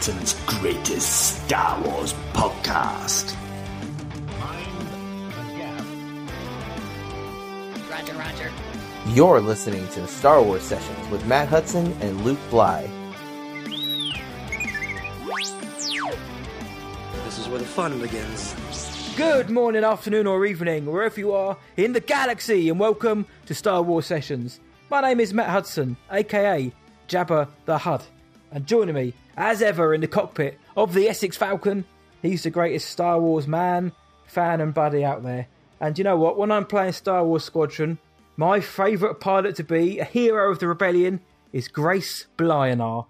probably Britain's greatest Star Wars podcast. Roger, Roger. You're listening to Star Wars Sessions with Matt Hudson and Luke Bly. This is where the fun begins. Good morning, afternoon, or evening, wherever you are in the galaxy, and welcome to Star Wars Sessions. My name is Matt Hudson, aka Jabba the Hutt, and joining me, as ever, in the cockpit of the Essex Falcon, he's the greatest Star Wars man, fan, and buddy out there. And you know what? When I'm playing Star Wars Squadron, my favourite pilot to be, a hero of the rebellion, is Grace Blyanar.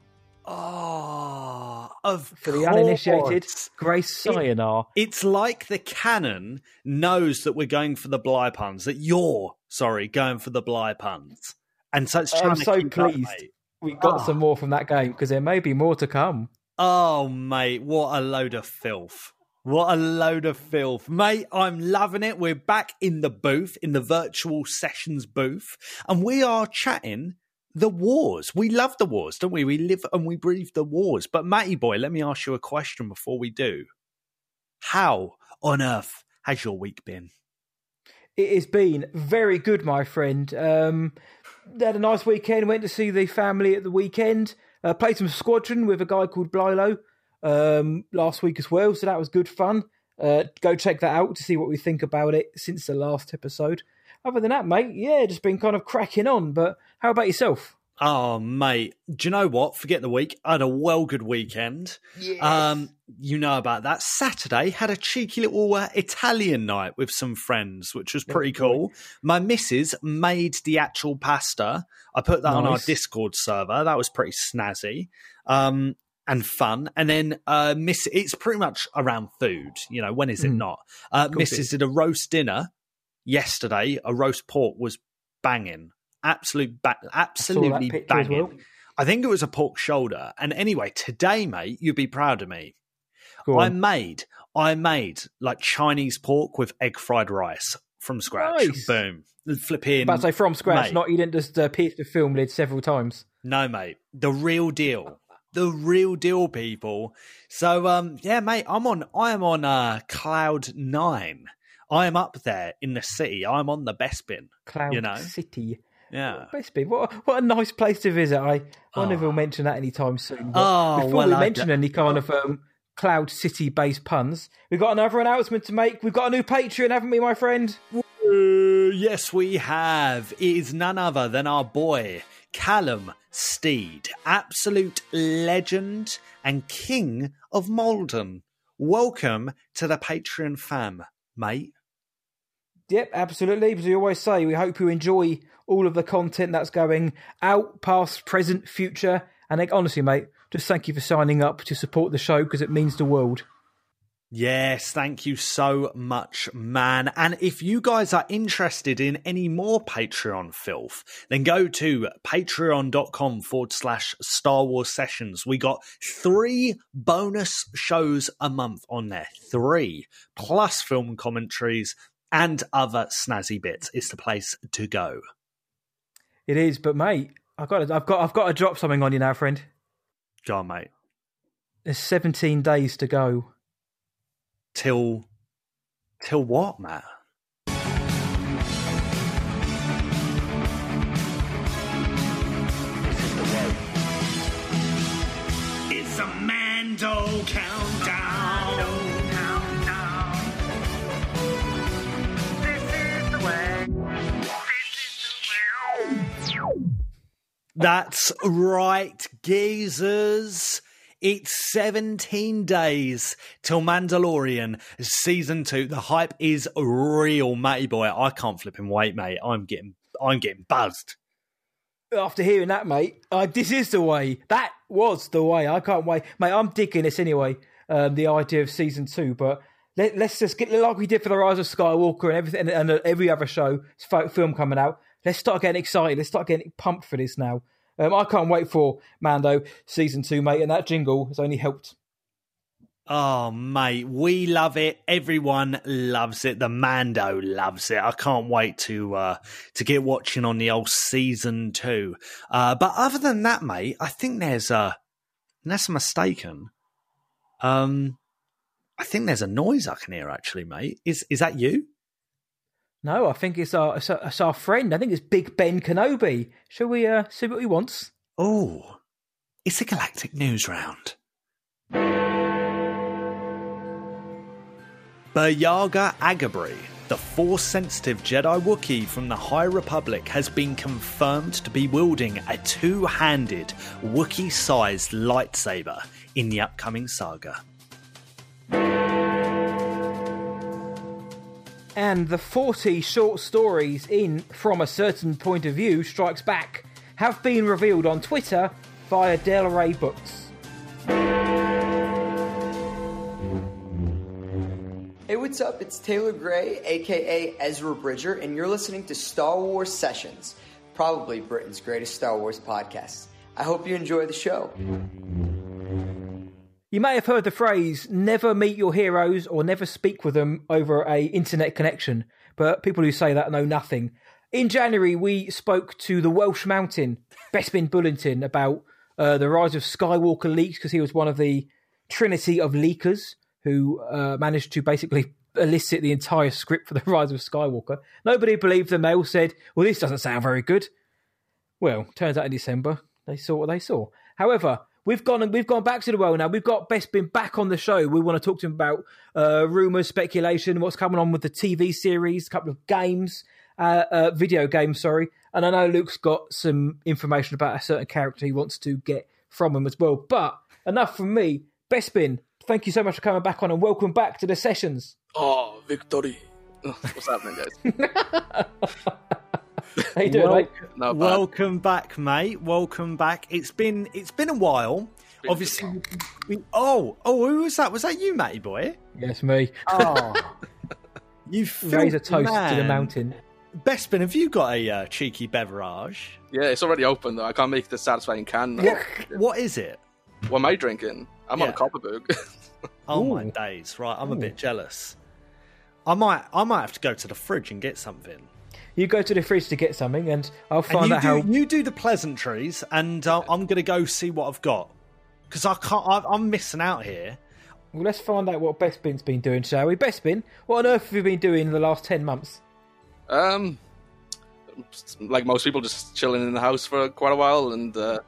Oh, of For the uninitiated, course. Grace Cyanar. It's like the canon knows that we're going for the Bly puns, that you're, sorry, going for the Bly puns. And so it's trying I'm to so keep up, pleased. mate. We got Ah. some more from that game because there may be more to come. Oh, mate, what a load of filth. What a load of filth. Mate, I'm loving it. We're back in the booth, in the virtual sessions booth, and we are chatting the wars. We love the wars, don't we? We live and we breathe the wars. But, Matty boy, let me ask you a question before we do. How on earth has your week been? It has been very good, my friend. Um, had a nice weekend. Went to see the family at the weekend. Uh, played some squadron with a guy called Blilo um, last week as well, so that was good fun. Uh, go check that out to see what we think about it since the last episode. Other than that, mate, yeah, just been kind of cracking on. But how about yourself? Oh, mate. Do you know what? Forget the week. I had a well good weekend. Um, you know about that. Saturday had a cheeky little uh, Italian night with some friends, which was pretty cool. My missus made the actual pasta. I put that on our Discord server. That was pretty snazzy. Um, and fun, and then uh, Miss. It's pretty much around food, you know. When is it Mm. not? Uh, Mrs. did a roast dinner yesterday. A roast pork was banging, absolute, ba- absolutely picture banging. well. I think it was a pork shoulder. And anyway, today, mate, you'd be proud of me. I made, I made like Chinese pork with egg fried rice from scratch. Nice. Boom, flipping. About to say from scratch, mate. not you didn't just uh, pierce the film lid several times. No, mate, the real deal, the real deal, people. So, um, yeah, mate, I'm on, I am on uh, cloud nine. I am up there in the city. I'm on the Bespin. Cloud You know? City. Yeah. Be. What, what a nice place to visit. I won't Oh. even mention that anytime soon. But Oh, before well, we I mention d- any kind of um, Cloud City based puns, we've got another announcement to make. We've got a new Patreon, haven't we, my friend? Uh, yes, we have. It is none other than our boy, Callum Steed, absolute legend and king of Malden. Welcome to the Patreon fam, mate. Yep, absolutely. As we always say, we hope you enjoy all of the content that's going out, past, present, future. And honestly, mate, just thank you for signing up to support the show because it means the world. Yes, thank you so much, man. And if you guys are interested in any more Patreon filth, then go to patreon.com forward slash Star Wars sessions. We got three bonus shows a month on there. Three. Plus film commentaries and other snazzy bits. It's the place to go. It is, but mate, I've got to, I've got I've got to drop something on you now, friend. Go on, mate. There's 17 days to go. Till till what, Matt? That's right, geezers. It's 17 days till Mandalorian season 2. The hype is real, matey boy. I can't flip and wait, mate. I'm getting I'm getting buzzed. After hearing that, mate, this is the way. That was the way. I can't wait, mate. I'm digging this anyway. Um, the idea of season two, but let, let's just get like we did for the Rise of Skywalker and everything, and, and every other show film coming out. Let's start getting excited. Let's start getting pumped for this now. Um, I can't wait for Mando season two, mate. And that jingle has only helped. Oh, mate, we love it. Everyone loves it. The Mando loves it. I can't wait to uh, to get watching on the old season two. Uh, but other than that, mate, I think there's uh, unless I'm mistaken, um, I think there's a noise I can hear. Actually, mate, is is that you? No, I think it's our it's our, it's our friend. I think it's Big Ben Kenobi. Shall we uh, see what he wants? Oh, it's a galactic news round. Burryaga Agaburry, the force sensitive Jedi Wookiee from the High Republic, has been confirmed to be wielding a two handed Wookiee sized lightsaber in the upcoming saga. And the 40 short stories in From a Certain Point of View Strikes Back have been revealed on Twitter via Del Rey Books. Hey, what's up? It's Taylor Gray, aka Ezra Bridger, and you're listening to Star Wars Sessions, probably Britain's greatest Star Wars podcast. I hope you enjoy the show. You may have heard the phrase never meet your heroes or never speak with them over a internet connection, but people who say that know nothing. In January, we spoke to the Welsh Mountain, Bespin Bulletin, about uh, the rise of Skywalker leaks because he was one of the trinity of leakers who uh, managed to basically elicit the entire script for the rise of Skywalker. Nobody believed them. They all said, "Well, this doesn't sound very good." Well, turns out in December they saw what they saw. However, we've gone and we've gone back to the well now. We've got Bespin back on the show. We want to talk to him about uh, rumors, speculation, what's coming on with the TV series, a couple of games, uh, uh, video games. Sorry, and I know Luke's got some information about a certain character he wants to get from him as well. But enough from me. Bespin, thank you so much for coming back on, and welcome back to the sessions. Oh, victory. What's happening, guys? How you doing, Wel- mate? Not bad. Welcome back, mate. Welcome back. It's been it's been a while. Been Obviously, we, oh oh, who was that? Was that you, Matty boy? Yes, me. Oh, you Raise a filthy toast to the man. mountain. Bespin, have you got a uh, cheeky beverage? Yeah, it's already open though. I can't make the satisfying can. now. What is it? What am I drinking? I'm on Yeah. a Kopparberg. Oh my Ooh. days! Right, I'm a bit jealous. I might I might have to go to the fridge and get something. You go to the fridge to get something, and I'll And find you out do, how. you do the pleasantries, and uh, I'm going to go see what I've got because I can't. I, I'm missing out here. Well, let's find out what Bespin's been doing, shall we? Best Bespin, what on earth have you been doing in the last ten months? um, like most people, just chilling in the house for quite a while, and uh,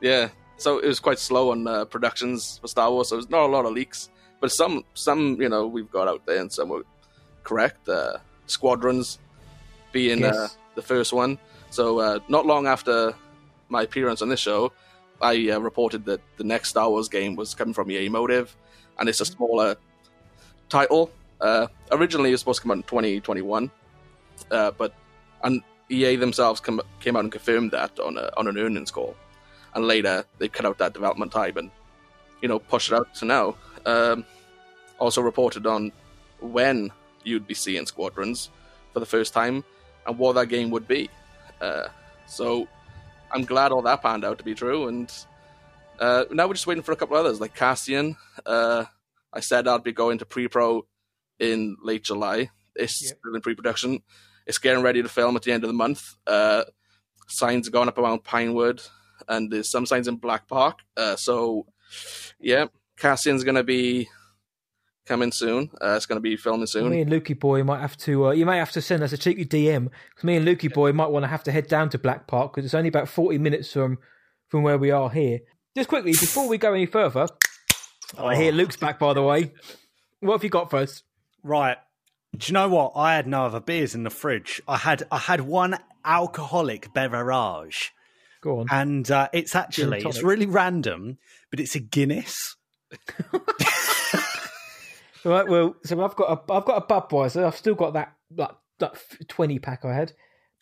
yeah, so it was quite slow on uh, productions for Star Wars. So there's not a lot of leaks, but some, some you know, we've got out there, and some were correct. Uh, Squadrons being Yes. uh, the first one. So uh, not long after my appearance on this show, I uh, reported that the next Star Wars game was coming from EA Motive, and it's a smaller title. Uh, originally, it was supposed to come out in 2021, uh, but and EA themselves come, came out and confirmed that on a, on an earnings call, and later they cut out that development time and you know pushed it out to now. Um, also reported on when you'd be seeing Squadrons for the first time and what that game would be. Uh, so I'm glad all that panned out to be true, and uh, now we're just waiting for a couple others like Cassian. Uh, I said I'd be going to pre-pro in late July. It's Yep. still in pre-production. It's getting ready to film at the end of the month. Uh, signs are going up around Pinewood, and there's some signs in Black Park. Uh, so, yeah, Cassian's going to be coming soon. Uh, it's going to be filming soon. Me and Lukey Boy might have to. Uh, you may have to send us a cheeky DM because me and Lukey Boy might want to have to head down to Black Park because it's only about forty minutes from from where we are here. Just quickly before we go any further, oh, I hear Luke's back by the way. What have you got for us? Right. Do you know what? I had no other beers in the fridge. I had I had one alcoholic beverage, Go on. and uh, it's actually it's really random, but it's a Guinness. Right. Well, so I've got a I've got a Budweiser. I've still got that like that twenty pack I had.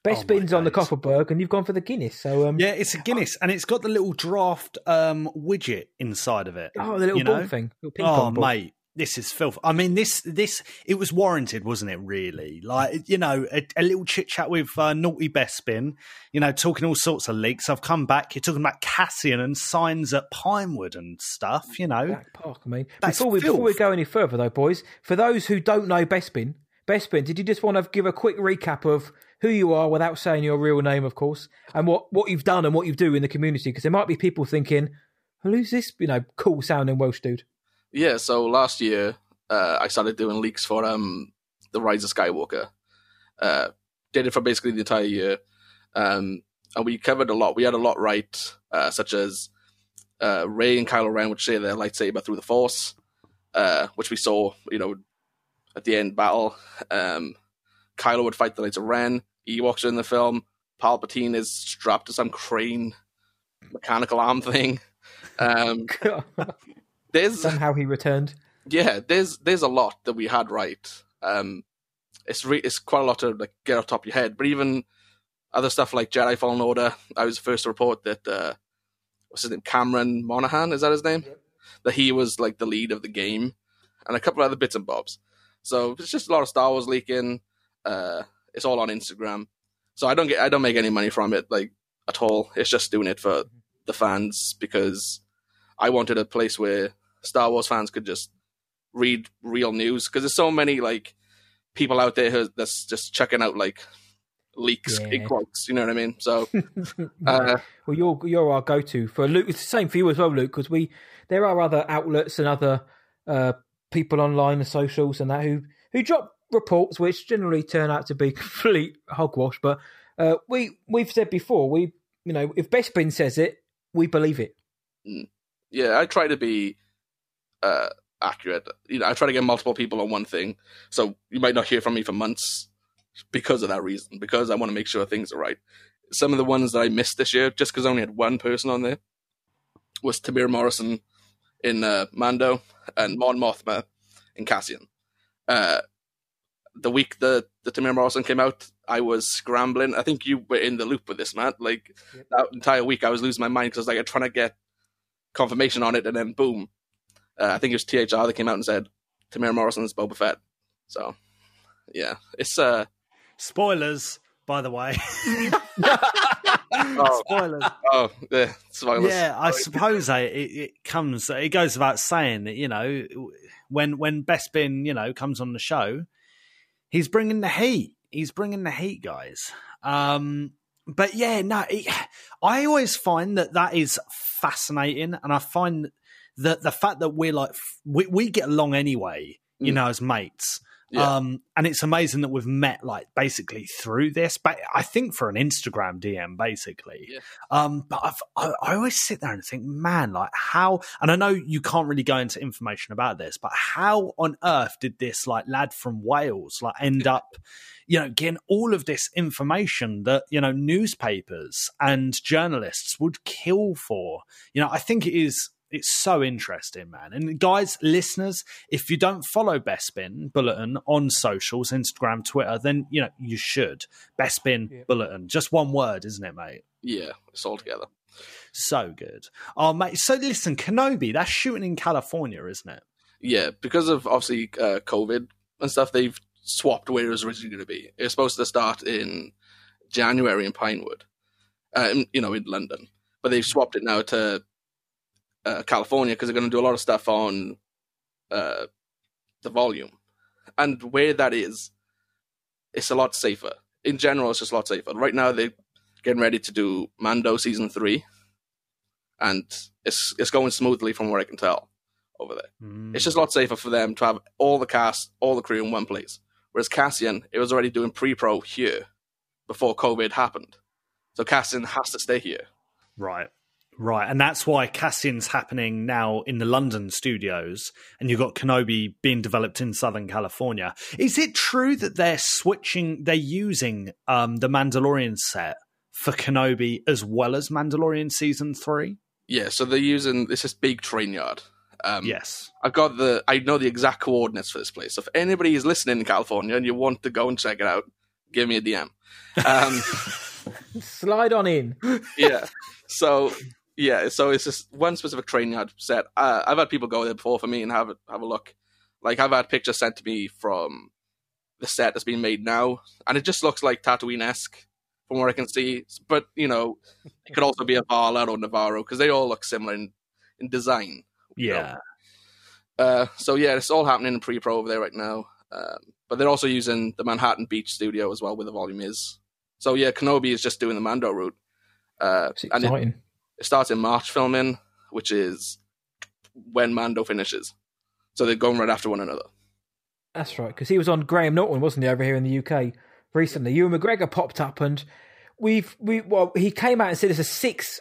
Best Oh bins on the. Kopparberg, and you've gone for the Guinness. So um, Yeah, it's a Guinness, and it's got the little draft um, widget inside of it. oh, the little you ball thing, Oh, pong ball. mate, this is filth. I mean, this this it was warranted, wasn't it? Really, like you know, a, a little chit chat with uh, naughty Bespin, you know, talking all sorts of leaks. I've come back. You're talking about Cassian and signs at Pinewood and stuff. You know, Black Park, I mean. That's before we before we go any further, though, boys, for those who don't know Bespin, Bespin, did you just want to give a quick recap of who you are without saying your real name, of course, and what what you've done and what you do in the community? Because there might be people thinking, who's this? You know, cool sounding Welsh dude. Yeah, so last year uh, I started doing leaks for um, the Rise of Skywalker. Uh, did it for basically the entire year, um, and we covered a lot. We had a lot right, uh, such as uh, Rey and Kylo Ren would share their lightsaber through the Force, uh, which we saw, you know, at the end battle. Um, Kylo would fight the Knights of Ren. Ewoks are in the film. Palpatine is strapped to some crane mechanical arm thing. Um, there's Somehow he returned. yeah, there's there's a lot that we had right. Um, it's re- it's quite a lot to like get off the top of your head, but even other stuff like Jedi Fallen Order, I was the first to report that uh, what's his name, Cameron Monaghan, is that his name? That he was like the lead of the game, and a couple of other bits and bobs. So it's just a lot of Star Wars leaking. Uh, it's all on Instagram, so I don't get I don't make any money from it like at all. It's just doing it for the fans because I wanted a place where Star Wars fans could just read real news because there's so many like people out there who, that's just checking out like leaks Yeah. quotes. You know what I mean? So uh, Well, you're you're our go-to for Luke. It's the same for you as well, Luke, because we there are other outlets and other uh, people online and socials and that who who drop reports which generally turn out to be complete hogwash. But uh, we we've said before, we you know if Bespin says it, we believe it. yeah, I try to be uh, accurate. You know, I try to get multiple people on one thing, so you might not hear from me for months because of that reason. Because I want to make sure things are right. Some of the ones that I missed this year, just because I only had one person on there, was Temuera Morrison in uh, Mando and Mon Mothma in Cassian. Uh, the week the the Temuera Morrison came out, I was scrambling. I think you were in the loop with this, Matt. Like that entire week, I was losing my mind because like I'm trying to get confirmation on it, and then boom, uh, I think it was THR that came out and said Temuera Morrison's Boba Fett. So yeah, it's uh Spoilers, by the way. oh, Spoilers. oh yeah, spoilers. Yeah, I suppose I, it, it comes. It goes without saying that you know when when Bespin you know comes on the show, he's bringing the heat. He's bringing the heat, guys. Um, but yeah, no, it, I always find that that is fascinating, and I find that the fact that we're like we we get along anyway, you Mm. know, as mates. Yeah. Um, and it's amazing that we've met like basically through this, but I think for an Instagram DM, basically. Yeah. Um, but I've, I, I always sit there and think, man, like how, and I know you can't really go into information about this, but how on earth did this like lad from Wales like end up, you know, getting all of this information that, you know, newspapers and journalists would kill for? You know, I think it is, it's so interesting, man. And guys, listeners, if you don't follow Bespin Bulletin on socials, Instagram, Twitter, then, you know, you should. Bespin Bulletin. Just one word, isn't it, mate? yeah, it's all together. So good. Oh, mate. So listen, Kenobi, that's shooting in California, isn't it? Yeah, because of obviously uh, COVID and stuff, they've swapped where it was originally going to be. It was supposed to start in January in Pinewood, uh, in- you know, in London, but they've swapped it now to uh, California because they're going to do a lot of stuff on uh, the volume, and where that is, it's a lot safer. In general, it's just a lot safer. Right now, they're getting ready to do Mando season three, and it's it's going smoothly from what I can tell over there. It's just a lot safer for them to have all the cast, all the crew in one place. Whereas Cassian, it was already doing pre-pro here before COVID happened. So Cassian has to stay here. Right. Right. And that's why Cassian's happening now in the London studios, and you've got Kenobi being developed in Southern California. Is it true that they're switching, they're using um, the Mandalorian set for Kenobi as well as Mandalorian season three? Yeah, so they're using this is big train yard. Um, Yes. I've got the I know the exact coordinates for this place. So if anybody is listening in California and you want to go and check it out, give me a DM. Um, Slide on in. yeah. So yeah, so it's just one specific train yard set. Uh, I've had people go there before for me and have a, have a look. Like I've had pictures sent to me from the set that's being made now, and it just looks like Tatooine esque from what I can see. But you know, it could also be Arvala or Nevarro because they all look similar in in design. Yeah. Uh, so yeah, it's all happening in pre-pro over there right now. Um, but they're also using the Manhattan Beach studio as well, where the volume is. So yeah, Kenobi is just doing the Mando route, uh, It's and it. It starts in March filming which is when Mando finishes. So they're going right after one another. That's right, because he was on Graham Norton, wasn't he, over here in the UK recently? Ewan McGregor popped up, and we've we well, he came out and said it's a six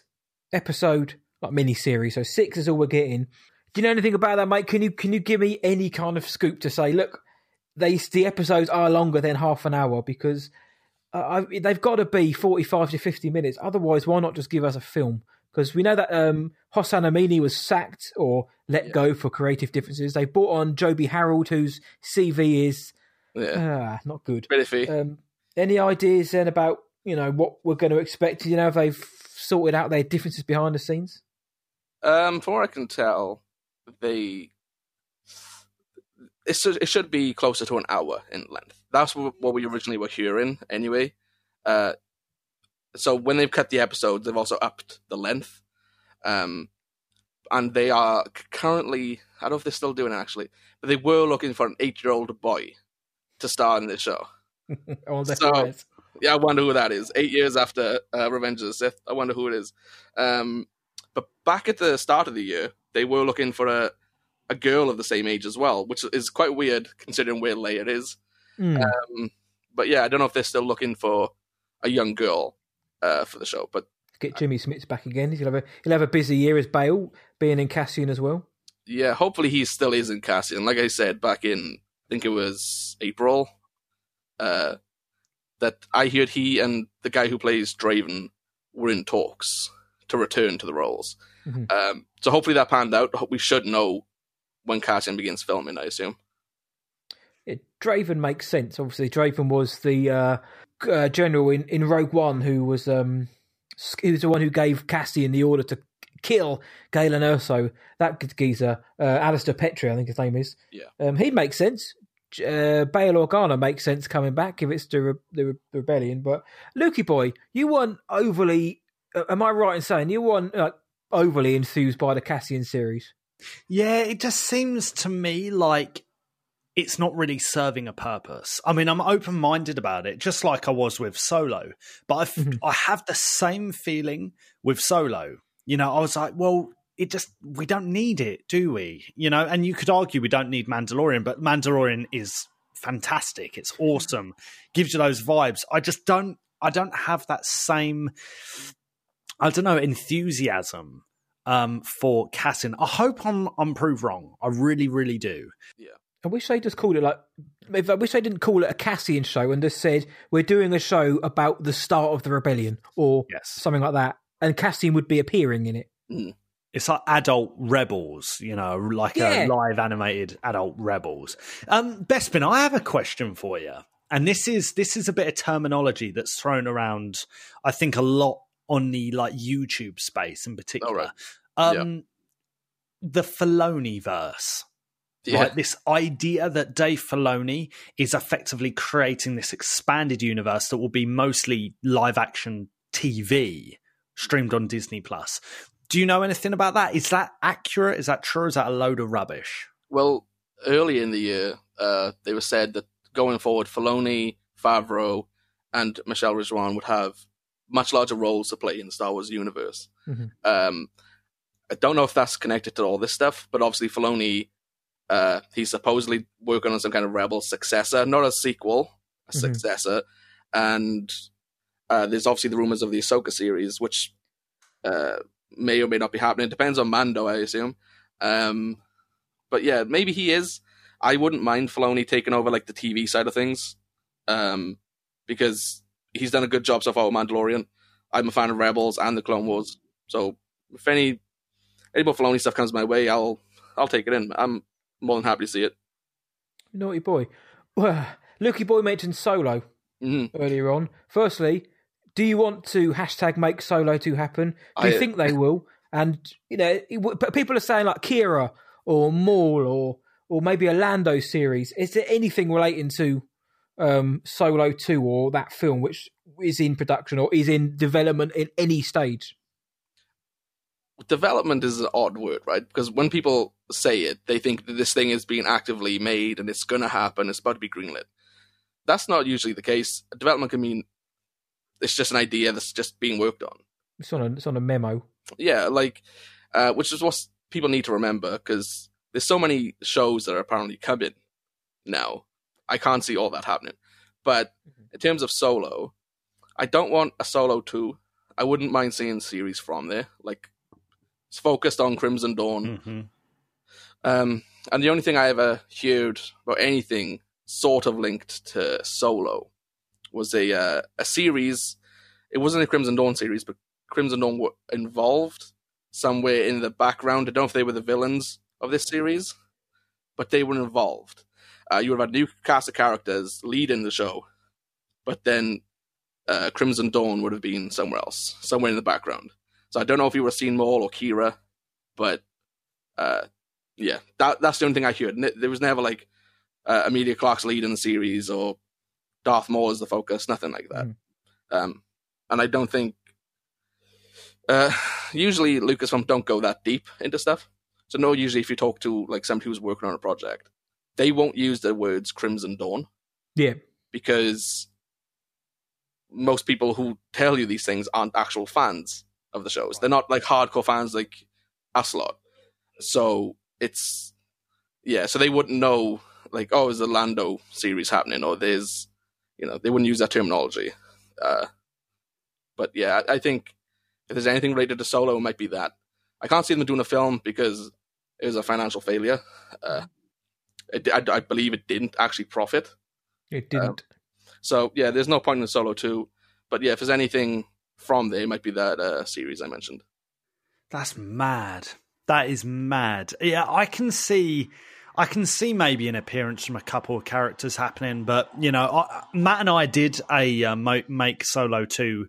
episode like mini series, so six is all we're getting. Do you know anything about that, mate? Can you can you give me any kind of scoop to say, look, they the episodes are longer than half an hour because uh, I, they've got to be forty five to fifty minutes. Otherwise, why not just give us a film? Because we know that um, Hossein Amini was sacked or let go for creative differences. They brought on Joby Harold, whose CV is Yeah, ah, not good. Um, any ideas then about you know what we're going to expect? You know, if they've sorted out their differences behind the scenes. Um, from what I can tell, they it should, it should be closer to an hour in length. That's what what we originally were hearing, anyway. Uh, so when they've cut the episodes, they've also upped the length. Um, and they are currently I don't know if they're still doing it actually, but they were looking for an eight-year-old boy to star in this show. So- who it is. Yeah, I wonder who that is. Eight years after uh, Revenge of the Sith, I wonder who it is. Um, but back at the start of the year, they were looking for a a girl of the same age as well, which is quite weird considering where Leia is. Hmm. Um, but yeah, I don't know if they're still looking for a young girl uh, for the show. But Get Jimmy Smits back again. He'll have a he'll have a busy year as Bail, being in Cassian as well. yeah, hopefully he still is in Cassian. Like I said back in, I think it was April, uh, that I heard he and the guy who plays Draven were in talks to return to the roles. Mhm. Um, so hopefully that panned out. We should know when Cassian begins filming. I assume. It, Draven makes sense. Obviously, Draven was the uh, uh, general in, in Rogue One who was um s- he was the one who gave Cassian the order to kill Galen Erso. That g- geezer, uh, Alistair Petrie, I think his name is. Yeah. Um, he makes sense. J- Uh, Bail Organa makes sense coming back if it's the re- the, re- the rebellion. But Lukey boy, you weren't overly. Uh, am I right in saying you weren't like overly enthused by the Cassian series? Yeah, it just seems to me like it's not really serving a purpose. I mean, I'm open minded about it, just like I was with Solo, but I, f- Mhm. I have the same feeling with Solo. You know, I was like, well, it just, we don't need it, do we? You know, and you could argue we don't need Mandalorian, but Mandalorian is fantastic. It's awesome, gives you those vibes. I just don't, I don't have that same, I don't know, enthusiasm um, for Cassian. I hope I'm I'm proved wrong. I really, really do. I wish they just called it like. If I wish they didn't call it a Cassian show and just said we're doing a show about the start of the rebellion or Yes. something like that, and Cassian would be appearing in it. It's like adult rebels, you know, like Yeah. a live animated adult rebels. Um, Bespin, I have a question for you, and this is this is a bit of terminology that's thrown around. I think a lot on the like YouTube space in particular. right. Um, the Filoni verse. Yeah, Right, this idea that Dave Filoni is effectively creating this expanded universe that will be mostly live action TV streamed on Disney Plus. Do you know anything about that? Is that accurate? Is that true? Is that a load of rubbish? Well, early in the year, uh, they were said that going forward, Filoni, Favreau, and Michelle Rejwan would have much larger roles to play in the Star Wars universe. Mhm. Um, I don't know if that's connected to all this stuff, but obviously Filoni, uh, he's supposedly working on some kind of Rebel successor, not a sequel, a Mhm. successor. And uh, there's obviously the rumors of the Ahsoka series, which uh, may or may not be happening. It Depends on Mando, I assume. Um, but yeah, maybe he is. I wouldn't mind Filoni taking over like the TV side of things, um, because he's done a good job so far with Mandalorian. I'm a fan of Rebels and the Clone Wars, so if any any more Filoni stuff comes my way, I'll I'll take it in. I'm more than happy to see it. Naughty boy. Lukey boy mentioned Solo hmm earlier on. Firstly, do you want to hashtag make Solo to happen? Do you I- think they will? And you know, it but people are saying like Qi'ra or Maul or or maybe a Lando series. Is there anything relating to um, Solo two or that film which is in production or is in development in any stage? Development is an odd word, right? Because when people say it, they think that this thing is being actively made and it's going to happen. It's about to be greenlit. That's not usually the case. Development can mean it's just an idea that's just being worked on. It's on a it's on a memo. yeah, like uh, which is what people need to remember because there's so many shows that are apparently coming now. I can't see all that happening. But in terms of solo, I don't want a solo two. I wouldn't mind seeing series from there. Like it's focused on Crimson Dawn. Mhm. Um, and the only thing I ever heard about anything sort of linked to Solo was a uh, a series. It wasn't a Crimson Dawn series, but Crimson Dawn were involved somewhere in the background. I don't know if they were the villains of this series, but they were involved. Uh, you would have had new cast of characters leading the show, but then uh, Crimson Dawn would have been somewhere else, somewhere in the background. So I don't know if you were seeing Maul or Qi'ra, but uh, yeah, that that's the only thing I heard. There was never like uh, Emilia Clarke's lead in the series or Darth Maul is the focus, nothing like that. Um, and I don't think uh, usually Lucasfilm don't go that deep into stuff. So no, usually if you talk to like somebody who's working on a project, they won't use the words Crimson Dawn Yeah. because most people who tell you these things aren't actual fans of the shows. They're not like hardcore fans like us lot. So it's yeah, so they wouldn't know like oh, is the Lando series happening or there's you know they wouldn't use that terminology. Uh, but yeah, I, I think if there's anything related to Solo, it might be that. I can't see them doing a film because it was a financial failure. Uh, it, I, I believe it didn't actually profit. It didn't. So yeah, there's no point in Solo two. But yeah, if there's anything from there, it might be that uh, series I mentioned. That's mad. That is mad. Yeah, I can see. I can see maybe an appearance from a couple of characters happening, but you know, I, Matt and I did a uh, make Solo two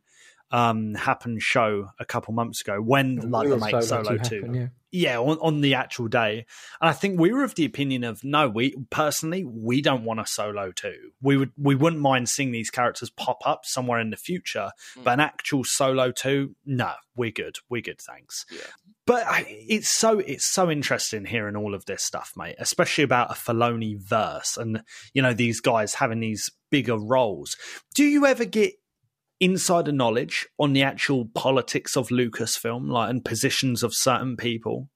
um, happen show a couple months ago when like the Real make Solo Solo two happen, yeah. yeah on, on the actual day and i think we were of the opinion of no we personally we don't want a solo two. we would we wouldn't mind seeing these characters pop up somewhere in the future but an actual solo two no we're good we're good thanks Yeah. but I, it's so it's so interesting hearing all of this stuff mate especially about a Filoni verse and you know these guys having these bigger roles do you ever get insider knowledge on the actual politics of Lucasfilm, like and positions of certain people.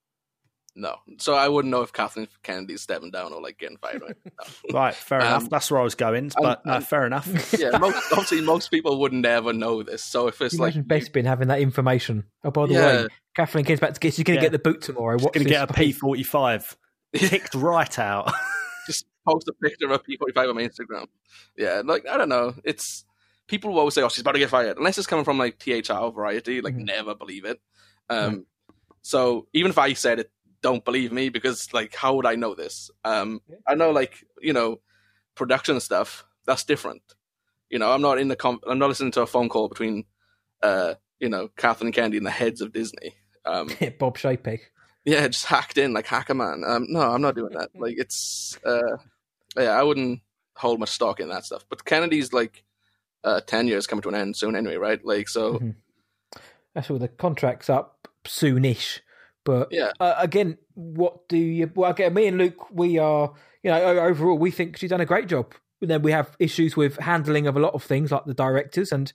No, so I wouldn't know if Kathleen Kennedy's stepping down or like getting fired. Right? No. Right, fair Um, enough. That's where I was going, but um, uh, fair enough. yeah, most, obviously most people would never know this. So if it's You like imagine Bespin having that information. Oh, by the Yeah. way, Kathleen Kidd's back to get. She's going to Yeah. get the boot tomorrow. Going Watch to get a P forty five kicked right out. just post a picture of P45 on my Instagram. Yeah, like I don't know. It's people will always say, "Oh, she's about to get fired," unless it's coming from like THR Variety. Like, Mhm. never believe it. Um, so even if I said it, don't believe me because like, how would I know this? Um, I know like you know, production stuff that's different. You know, I'm not in the com- I'm not listening to a phone call between, uh, you know, Kathleen Kennedy and the heads of Disney. Um, Bob Chapek. yeah, just hacked in like hacker man. Um, no, I'm not doing that. Like it's uh, yeah, I wouldn't hold much stock in that stuff. But Kennedy's like uh, tenure is coming to an end soon anyway, right? Like so, Mhm. That's all. The contract's up soonish. But yeah, uh, again, what do you? Well, again, me and Luke, we are, you know, overall, we think she's done a great job. But then we have issues with handling of a lot of things, like the directors and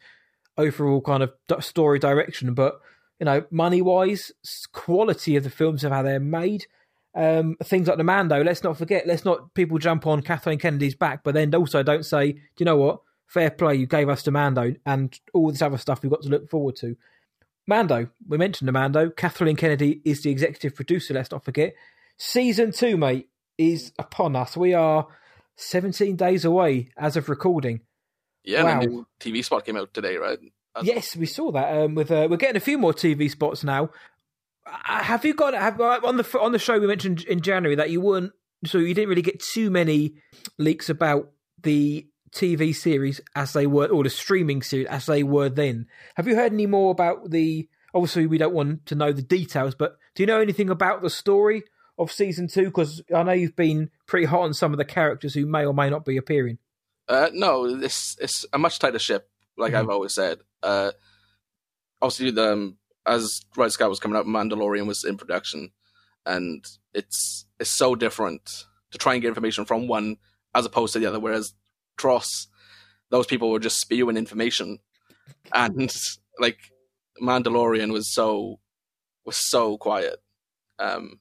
overall kind of story direction. But you know, money wise, quality of the films of how they're made, um, things like the Mando. Let's not forget. Let's not people jump on Kathleen Kennedy's back, but then also don't say, do you know what? Fair play, you gave us to Mando and all this other stuff we've got to look forward to. Mando, we mentioned the Mando. Kathleen Kennedy is the executive producer, let's not forget. Season two, mate, is upon us. We are 17 days away as of recording. yeah. Wow. TV spot came out today, right? Uh, Yes, we saw that. Um, with uh, we're getting a few more TV spots now. Uh, have you got have uh, on the on the show we mentioned in January that you weren't so you didn't really get too many leaks about the TV series as they were or the streaming series as they were then. Have you heard any more about the? Obviously, we don't want to know the details, but do you know anything about the story of season two? Because I know you've been pretty hot on some of the characters who may or may not be appearing. Uh, no, it's it's a much tighter ship, like I've always said. Uh, obviously, the, um, as Red Sky was coming out, Mandalorian was in production, and it's it's so different to try and get information from one as opposed to the other. Whereas Tross, those people were just spewing information, and like Mandalorian was so was so quiet. Um,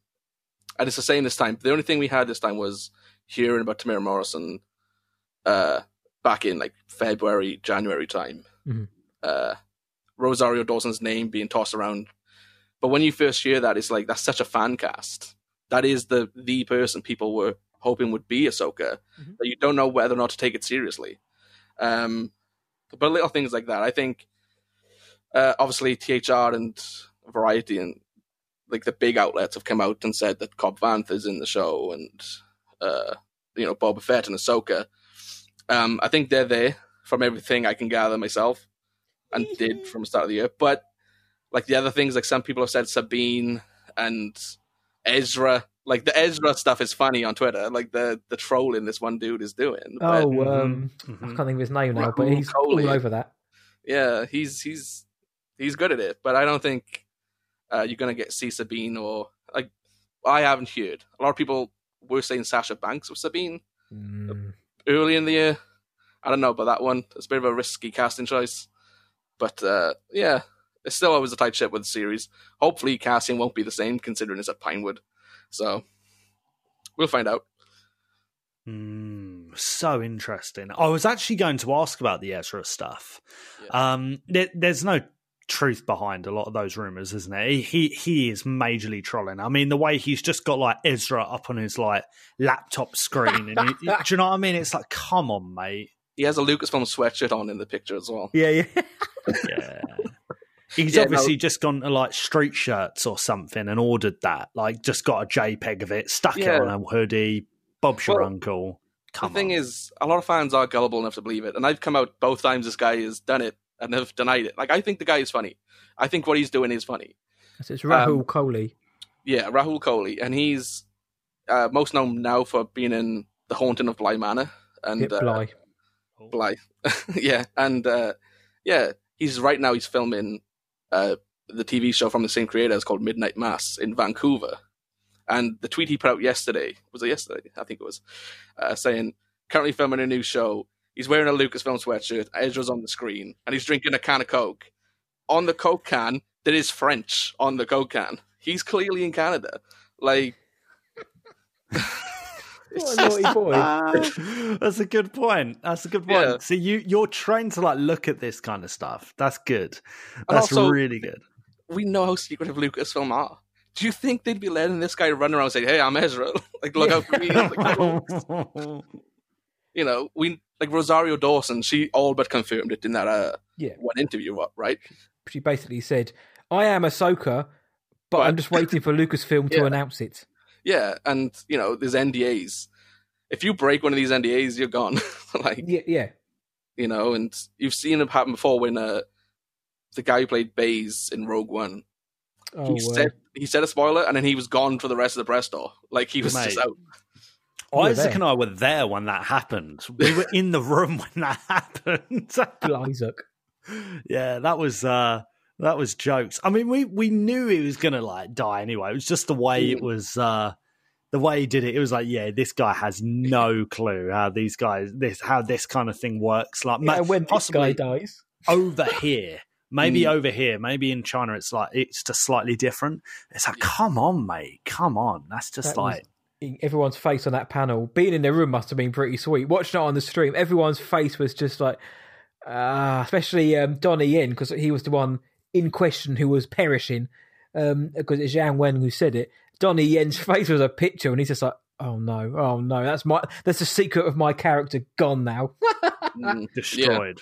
and it's the same this time. The only thing we had this time was hearing about Temuera Morrison uh, back in like February, January time. Mhm. Uh, Rosario Dawson's name being tossed around. But when you first hear that, it's like that's such a fan cast. That is the the person people were hoping would be Ahsoka. Mhm. That you don't know whether or not to take it seriously. Um, but little things like that, I think. Uh, obviously, THR and Variety and like the big outlets have come out and said that Cobb Vanth is in the show and uh, you know Boba Fett and Ahsoka. Um, I think they're there from everything I can gather myself and did from the start of the year. But like the other things, like some people have said Sabine and Ezra. Like the Ezra stuff is funny on Twitter. Like the the trolling this one dude is doing. But Oh, um, I Mhm. can't think of his name now, but he's Kohli. all over that. yeah, he's he's he's good at it. But I don't think uh, you're gonna get see Sabine or like I haven't heard. A lot of people were saying Sasha Banks with Sabine Mm. early in the year. I don't know about that one. It's a bit of a risky casting choice. But uh, yeah, it's still always a tight ship with the series. Hopefully, casting won't be the same considering it's at Pinewood. So we'll find out. Mm, so interesting. I was actually going to ask about the Ezra stuff. Um, there, there's no truth behind a lot of those rumors, isn't there? He, he he is majorly trolling. I mean, the way he's just got like Ezra up on his like laptop screen, and he, do you know what I mean? It's like, come on, mate. He has a Lucasfilm sweatshirt on in the picture as well. Yeah, yeah. Yeah. He's Yeah, obviously just gone to like street shirts or something and ordered that. Like, just got a JPEG of it, stuck Yeah. it on a hoodie. Bob's your Well, uncle. Come the thing on. is, a lot of fans are gullible enough to believe it, and I've come out both times this guy has done it and have denied it. Like I think the guy is funny. I think what he's doing is funny. So it's Rahul Um, Kohli. Yeah, Rahul Kohli, and he's uh, most known now for being in The Haunting of Bly Manor and Hit uh, Bly. Bly. yeah, and uh, yeah, he's right now he's filming uh, the TV show from the same creators called Midnight Mass in Vancouver. And the tweet he put out yesterday was it yesterday? I think it was uh, saying currently filming a new show. He's wearing a Lucasfilm sweatshirt. Ezra's on the screen, and he's drinking a can of Coke. On the Coke can, there is French on the Coke can. He's clearly in Canada. Like, What a naughty boy. That's a good point. That's a good point. Yeah. So you you're trained to like look at this kind of stuff. That's good. That's also- really good. we know how secretive Lucasfilm are. Do you think they'd be letting this guy run around and say, "Hey, I'm Ezra. like, look out for me"? Like, you know, we like Rosario Dawson. She all but confirmed it in that uh, Yeah. one interview, right? She basically said, I am Ahsoka, but But- I'm just waiting for Lucasfilm to Yeah. announce it. Yeah, and you know, there's NDAs. If you break one of these NDAs, you're gone. like, Yeah, yeah. you know, and you've seen it happen before when uh, the guy who played Baze in Rogue One. Oh, he uh, said he said a spoiler, and then he was gone for the rest of the press tour. Like he was just out. Isaac there. and I were there when that happened. We were in the room when that happened. Isaac. yeah, that was uh that was jokes. I mean, we we knew he was gonna like die anyway. It was just the way it was uh the way he did it. It was like, yeah, this guy has no clue how these guys this how this kind of thing works. Like, ma- Yeah, when this guy dies. over here. Maybe Mm. over here, maybe in China, it's like it's just slightly different. It's like, come on, mate, come on. That's just That like, in everyone's face on that panel. Being in the room must have been pretty sweet. Watching it on the stream, everyone's face was just like, ah, especially um, Donnie Yen because he was the one in question who was perishing. Um, because it's Jiang Wen who said it. Donnie Yen's face was a picture, and he's just like, "Oh no, oh no, that's my that's the secret of my character gone now." Mm, destroyed.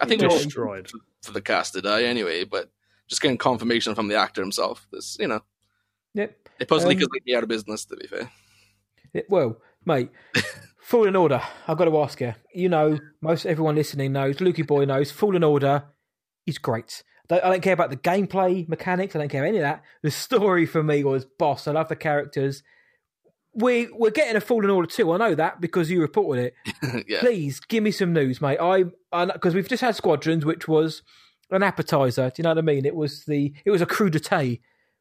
I think we're Destroyed. for the cast to die anyway, but just getting confirmation from the actor himself. This, you know, Yep. it possibly Um, could leave me out of business. To be fair, Yeah, Well, mate, Fallen Order. I've got to ask you. You know, most everyone listening knows, Lukey Boy knows, Fallen Order is great. I don't, care about the gameplay mechanics. I don't care any of that. The story for me was boss. I love the characters. We we're getting a Fallen Order too. I know that because you reported it. yeah, Please give me some news, mate. I because we've just had Squadrons, which was an appetizer. Do you know what I mean? It was the it was a crudité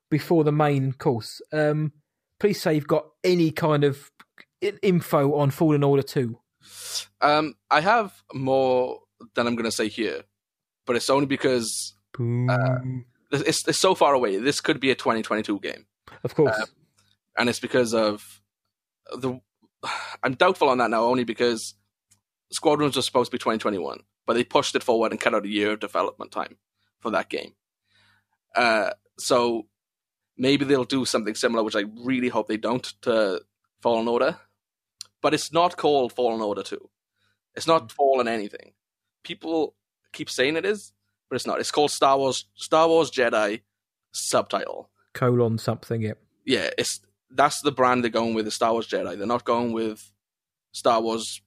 before the main course. Um, please say you've got any kind of info on Fallen Order Two. um, I have more than I'm going to say here, but it's only because uh, it's, it's so far away. This could be a 2022 game, Of course. Uh, and it's because of the. I'm doubtful on that now, only because Squadrons was supposed to be 2021, but they pushed it forward and cut out a year of development time for that game. Uh, so maybe they'll do something similar, which I really hope they don't to Fallen Order. But it's not called Fallen Order 2. It's not Fallen anything. People keep saying it is, but it's not. It's called Star Wars Star Wars Jedi subtitle. Colon something. Yep. Yeah, it's that's the brand they're going with the Star Wars Jedi. They're not going with Star Wars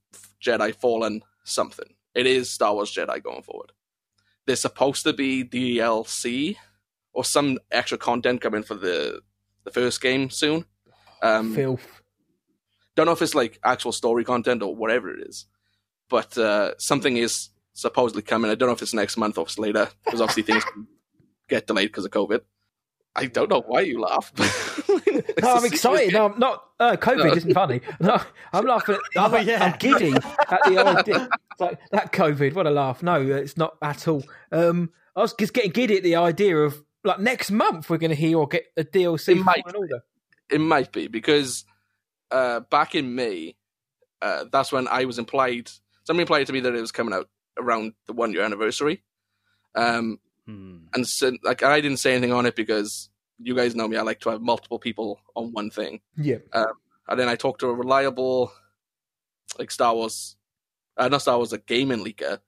Jedi Fallen something. It is Star Wars Jedi going forward. There's supposed to be DLC or some extra content coming for the the first game soon. Um, Filth. don't know if it's like actual story content or whatever it is, but uh, something is supposedly coming. I don't know if it's next month or it's later because obviously things get delayed because of COVID. I don't know why you laugh. No, I'm excited. No, I'm not. Uh, COVID No. isn't funny. No, I'm laughing. At, I'm, Oh, yeah. I'm giddy at the idea. It's like that COVID. What a laugh. No, it's not at all. Um, I was just getting giddy at the idea of like next month we're going to hear or get a DLC It might. It might be because uh, back in May, uh, that's when I was implied. Somebody implied to me that it was coming out around the one year anniversary. Um, Hmm. and so, like I didn't say anything on it because you guys know me. I like to have multiple people on one thing. Yeah. And then I talked to a reliable, like Star Wars, uh, not Star Wars, a gaming leaker.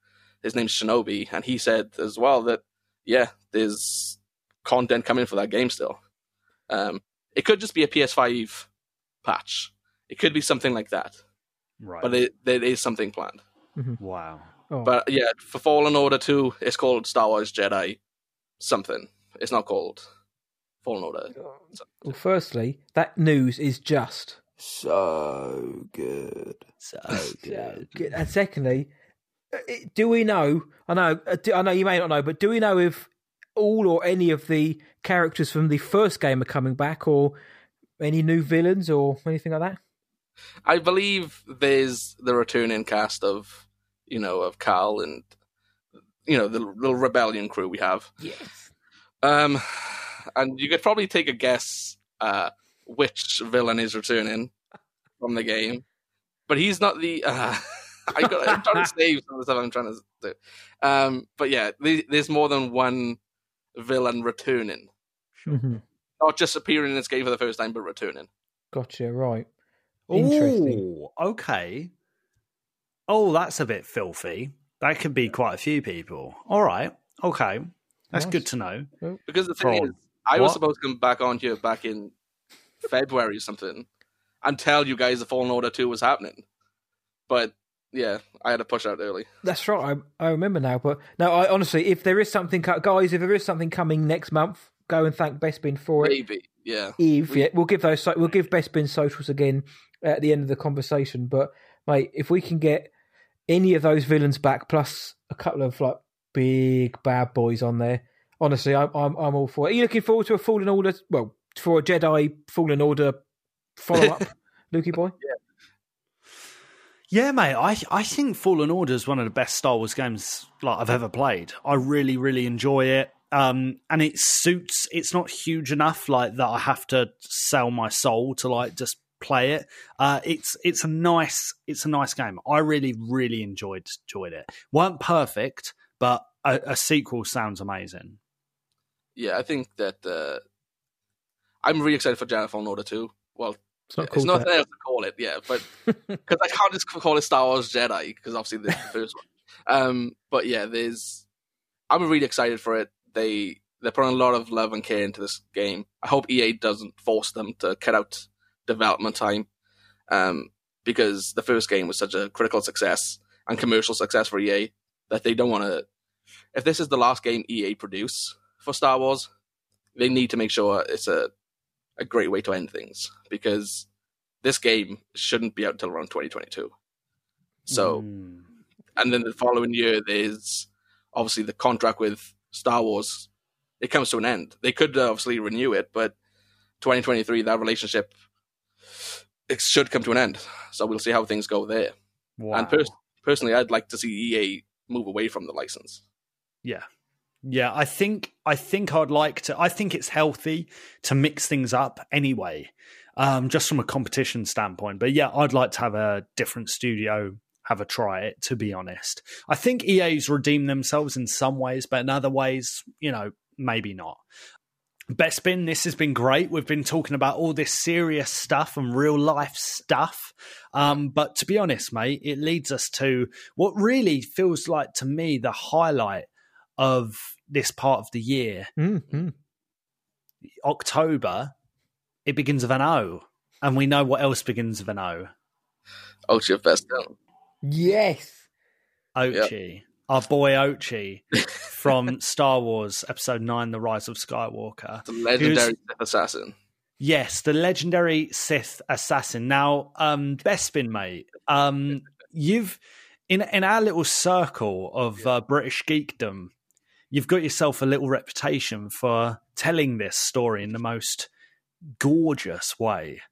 His name's Shinobi, and he said as well that yeah, there's content coming for that game still. Um, it could just be a PS5 patch. It could be something like that, Right. but it, there is something planned. wow. Oh, But yeah, for Fallen Order 2, it's called Star Wars Jedi something. It's not called Fallen Order. well, firstly, that news is just So good. So good. And secondly, uh, do we know? I know. uh, I know you may not know, but do we know if all or any of the characters from the first game are coming back, or any new villains or anything like that? I believe there's the returning cast of, you know, of Cal and, you know, the little rebellion crew we have. Yes. Um, and you could probably take a guess uh, which villain is returning from the game, but he's not the. Uh, I got, I'm trying to save some of the stuff I'm trying to do. Um, but yeah, there's more than one villain returning, Mhm. not just appearing in this game for the first time, but returning. Gotcha. Right. Interesting. Ooh, okay. Oh, that's a bit filthy. That could be quite a few people. All right. Okay. That's Nice. good to know. Because the thing From is, I was what? supposed to come back on here back in February or something and tell you guys the Fallen Order 2 was happening. But yeah, I had to push out early. That's right. I, I remember now. But no, I honestly, if there is something, guys, if there is something coming next month, go and thank Bespin for it. Maybe, yeah. Eve, yeah, we'll give those. We'll give Bespin socials again at the end of the conversation. But mate, if we can get any of those villains back, plus a couple of like big bad boys on there, honestly, I'm I'm, I'm all for it. Are you looking forward to a Fallen Order? Well, for a Jedi Fallen Order follow up, Lukey boy. Yeah, mate. I I think Fallen Order is one of the best Star Wars games like I've ever played. I really really enjoy it. Um, and it suits. It's not huge enough like that. I have to sell my soul to like just play it. Uh, it's it's a nice it's a nice game. I really really enjoyed enjoyed it. weren't perfect, but a, a sequel sounds amazing. Yeah, I think that uh, I'm really excited for Jedi Fallen Order 2. Well, It's not it's nothing that. else to call it, yeah, but because I can't just call it Star Wars Jedi because obviously this the first one. Um, but yeah, there's I'm really excited for it. They they're putting a lot of love and care into this game. I hope EA doesn't force them to cut out development time, um, because the first game was such a critical success and commercial success for EA that they don't want to. If this is the last game EA produce for Star Wars, they need to make sure it's a a great way to end things because this game shouldn't be out until around 2022. So, Mm. and then the following year, there's obviously the contract with Star Wars. It comes to an end. They could obviously renew it, but 2023, that relationship, it should come to an end. So we'll see how things go there. wow. And pers- personally, I'd like to see EA move away from the license. yeah, Yeah, I think I think I'd like to. I think it's healthy to mix things up anyway, um, just from a competition standpoint. But yeah, I'd like to have a different studio have a try it. To be honest, I think EA's redeemed themselves in some ways, but in other ways, you know, maybe not. Bespin, this has been great. We've been talking about all this serious stuff and real life stuff. Um, but to be honest, mate, it leads us to what really feels like to me the highlight of this part of the year. Mm-hmm. October, it begins with an O. And we know what else begins with an O. Ochi of Best Yes. Ochi. Our boy Ochi from Star Wars Episode 9 The Rise of Skywalker. The legendary Sith assassin. Yes, the legendary Sith assassin. Now, um, Bespin, mate, um, you've in in our little circle of uh, British geekdom, you've got yourself a little reputation for telling this story in the most gorgeous way.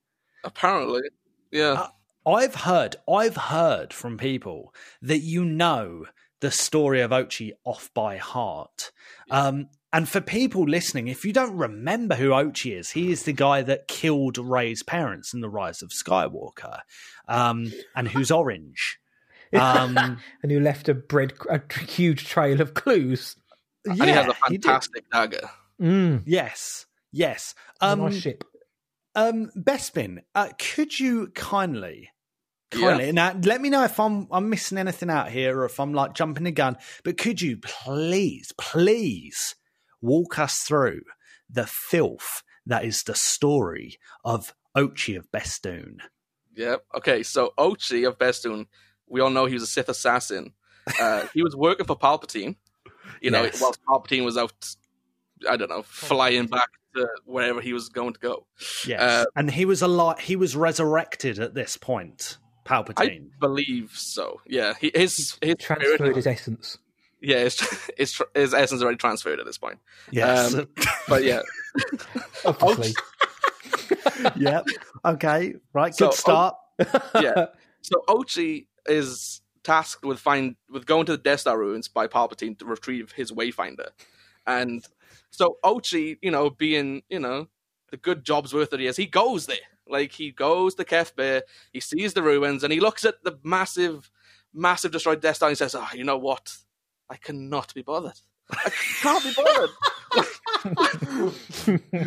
Apparently. Yeah. Uh, I've heard, I've heard from people that you know the story of Ochi off by heart. Um, and for people listening, if you don't remember who Ochi is, he is the guy that killed Rey's parents in The Rise of Skywalker, um, and who's orange. Um, and who left a bread a huge trail of clues. and he has a fantastic dagger. Mm. Yes, yes. Um, Um, nice ship. um, Bespin, uh, could you kindly, Yeah. kindly now let me know if I'm I'm missing anything out here or if I'm like jumping the gun. But could you please, please walk us through the filth that is the story of Ochi of Bestoon? Yeah. Okay. So Ochi of Bestoon, we all know he was a Sith assassin. Uh, he was working for Palpatine. You know, Yes. whilst Palpatine was out, I don't know, flying back to wherever he was going to go. Yes, Uh, and he was alive. He was resurrected at this point. I Palpatine. believe so. Yeah. He, his his Transferred spirit- his essence. yeah, his, his his essence already transferred at this point. yes. um, But yeah, Obviously. yep. Okay. Right. So, Good start. yeah. So Ochi is tasked with find with going to the Death Star ruins by Palpatine to retrieve his Wayfinder, and so Ochi, you know, being you know the good job's worth that he is, he goes there. Like he goes to Kef Bir, he sees the ruins, and he looks at the massive, massive destroyed Death Star, and he says, "Oh, you know what? I cannot be bothered. I can't be bothered."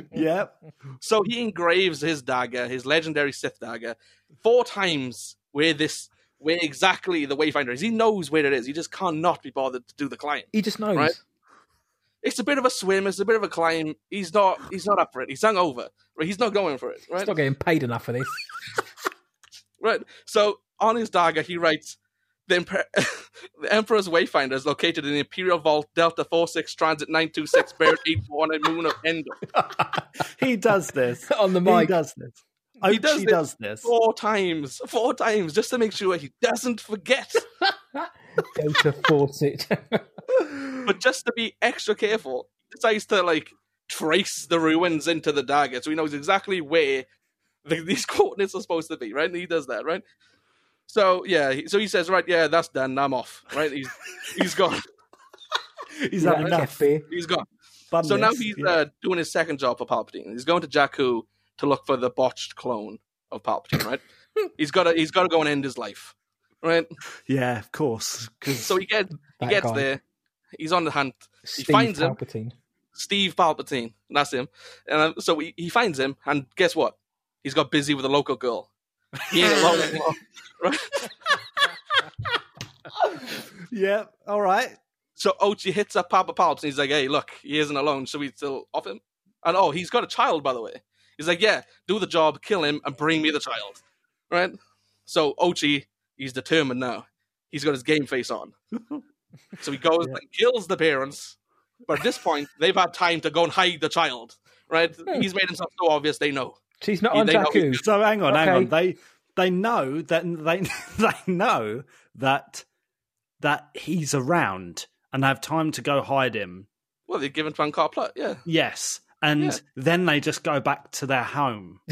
yep. So he engraves his dagger, his legendary Sith dagger, four times where this, where exactly the Wayfinder is. He knows where it is. He just cannot be bothered to do the climb. he just knows. Right. It's a bit of a swim. It's a bit of a climb. He's not. He's not up for it. He's hungover. Right. He's not going for it. Right. He's not getting paid enough for this. Right. So on his dagger, he writes, "The, Emper- the Emperor's Wayfinder is located in the Imperial Vault Delta 46 Transit 926 Bear 84 on the moon of Endor." He does this. On the mic. He does this. He Ochi does this does this. four times, four times, just to make sure he doesn't forget. Delta force it. But just to be extra careful, he decides to like trace the ruins into the dagger, so he knows exactly where the, these coordinates are supposed to be. Right, and he does that. Right. So yeah, so he says, right, yeah, that's done. I'm off. Right, he's he's gone. He's had enough. Kefi. He's gone. So now he's Yeah. uh, doing his second job for Palpatine. He's going to Jakku to look for the botched clone of Palpatine. Right. he's got to he's got to go and end his life. Right. yeah, of course. So he gets he gets guy. there. He's on the hunt. Steve finds him. Steve Palpatine. That's him. And uh, so he, he finds him, and guess what? He's got busy with a local girl. He ain't alone anymore. Right? yeah, all right. So Ochi hits up Papa Palpatine. He's like, hey, look, he isn't alone. Should we still off him? And oh, he's got a child, by the way. He's like, yeah, do the job, kill him, and bring me the child. Right? So Ochi, he's determined now. He's got his game face on. so he goes and kills the parents. But at this point, they've had time to go and hide the child. Right? Hmm. He's made himself so obvious they know. She's not Yeah, on Jakku. So hang on, hang on. They they know that they they know that that he's around and they have time to go hide him. Well, they're given Unkar Plutt, yeah. Yes. And Yeah. then they just go back to their home.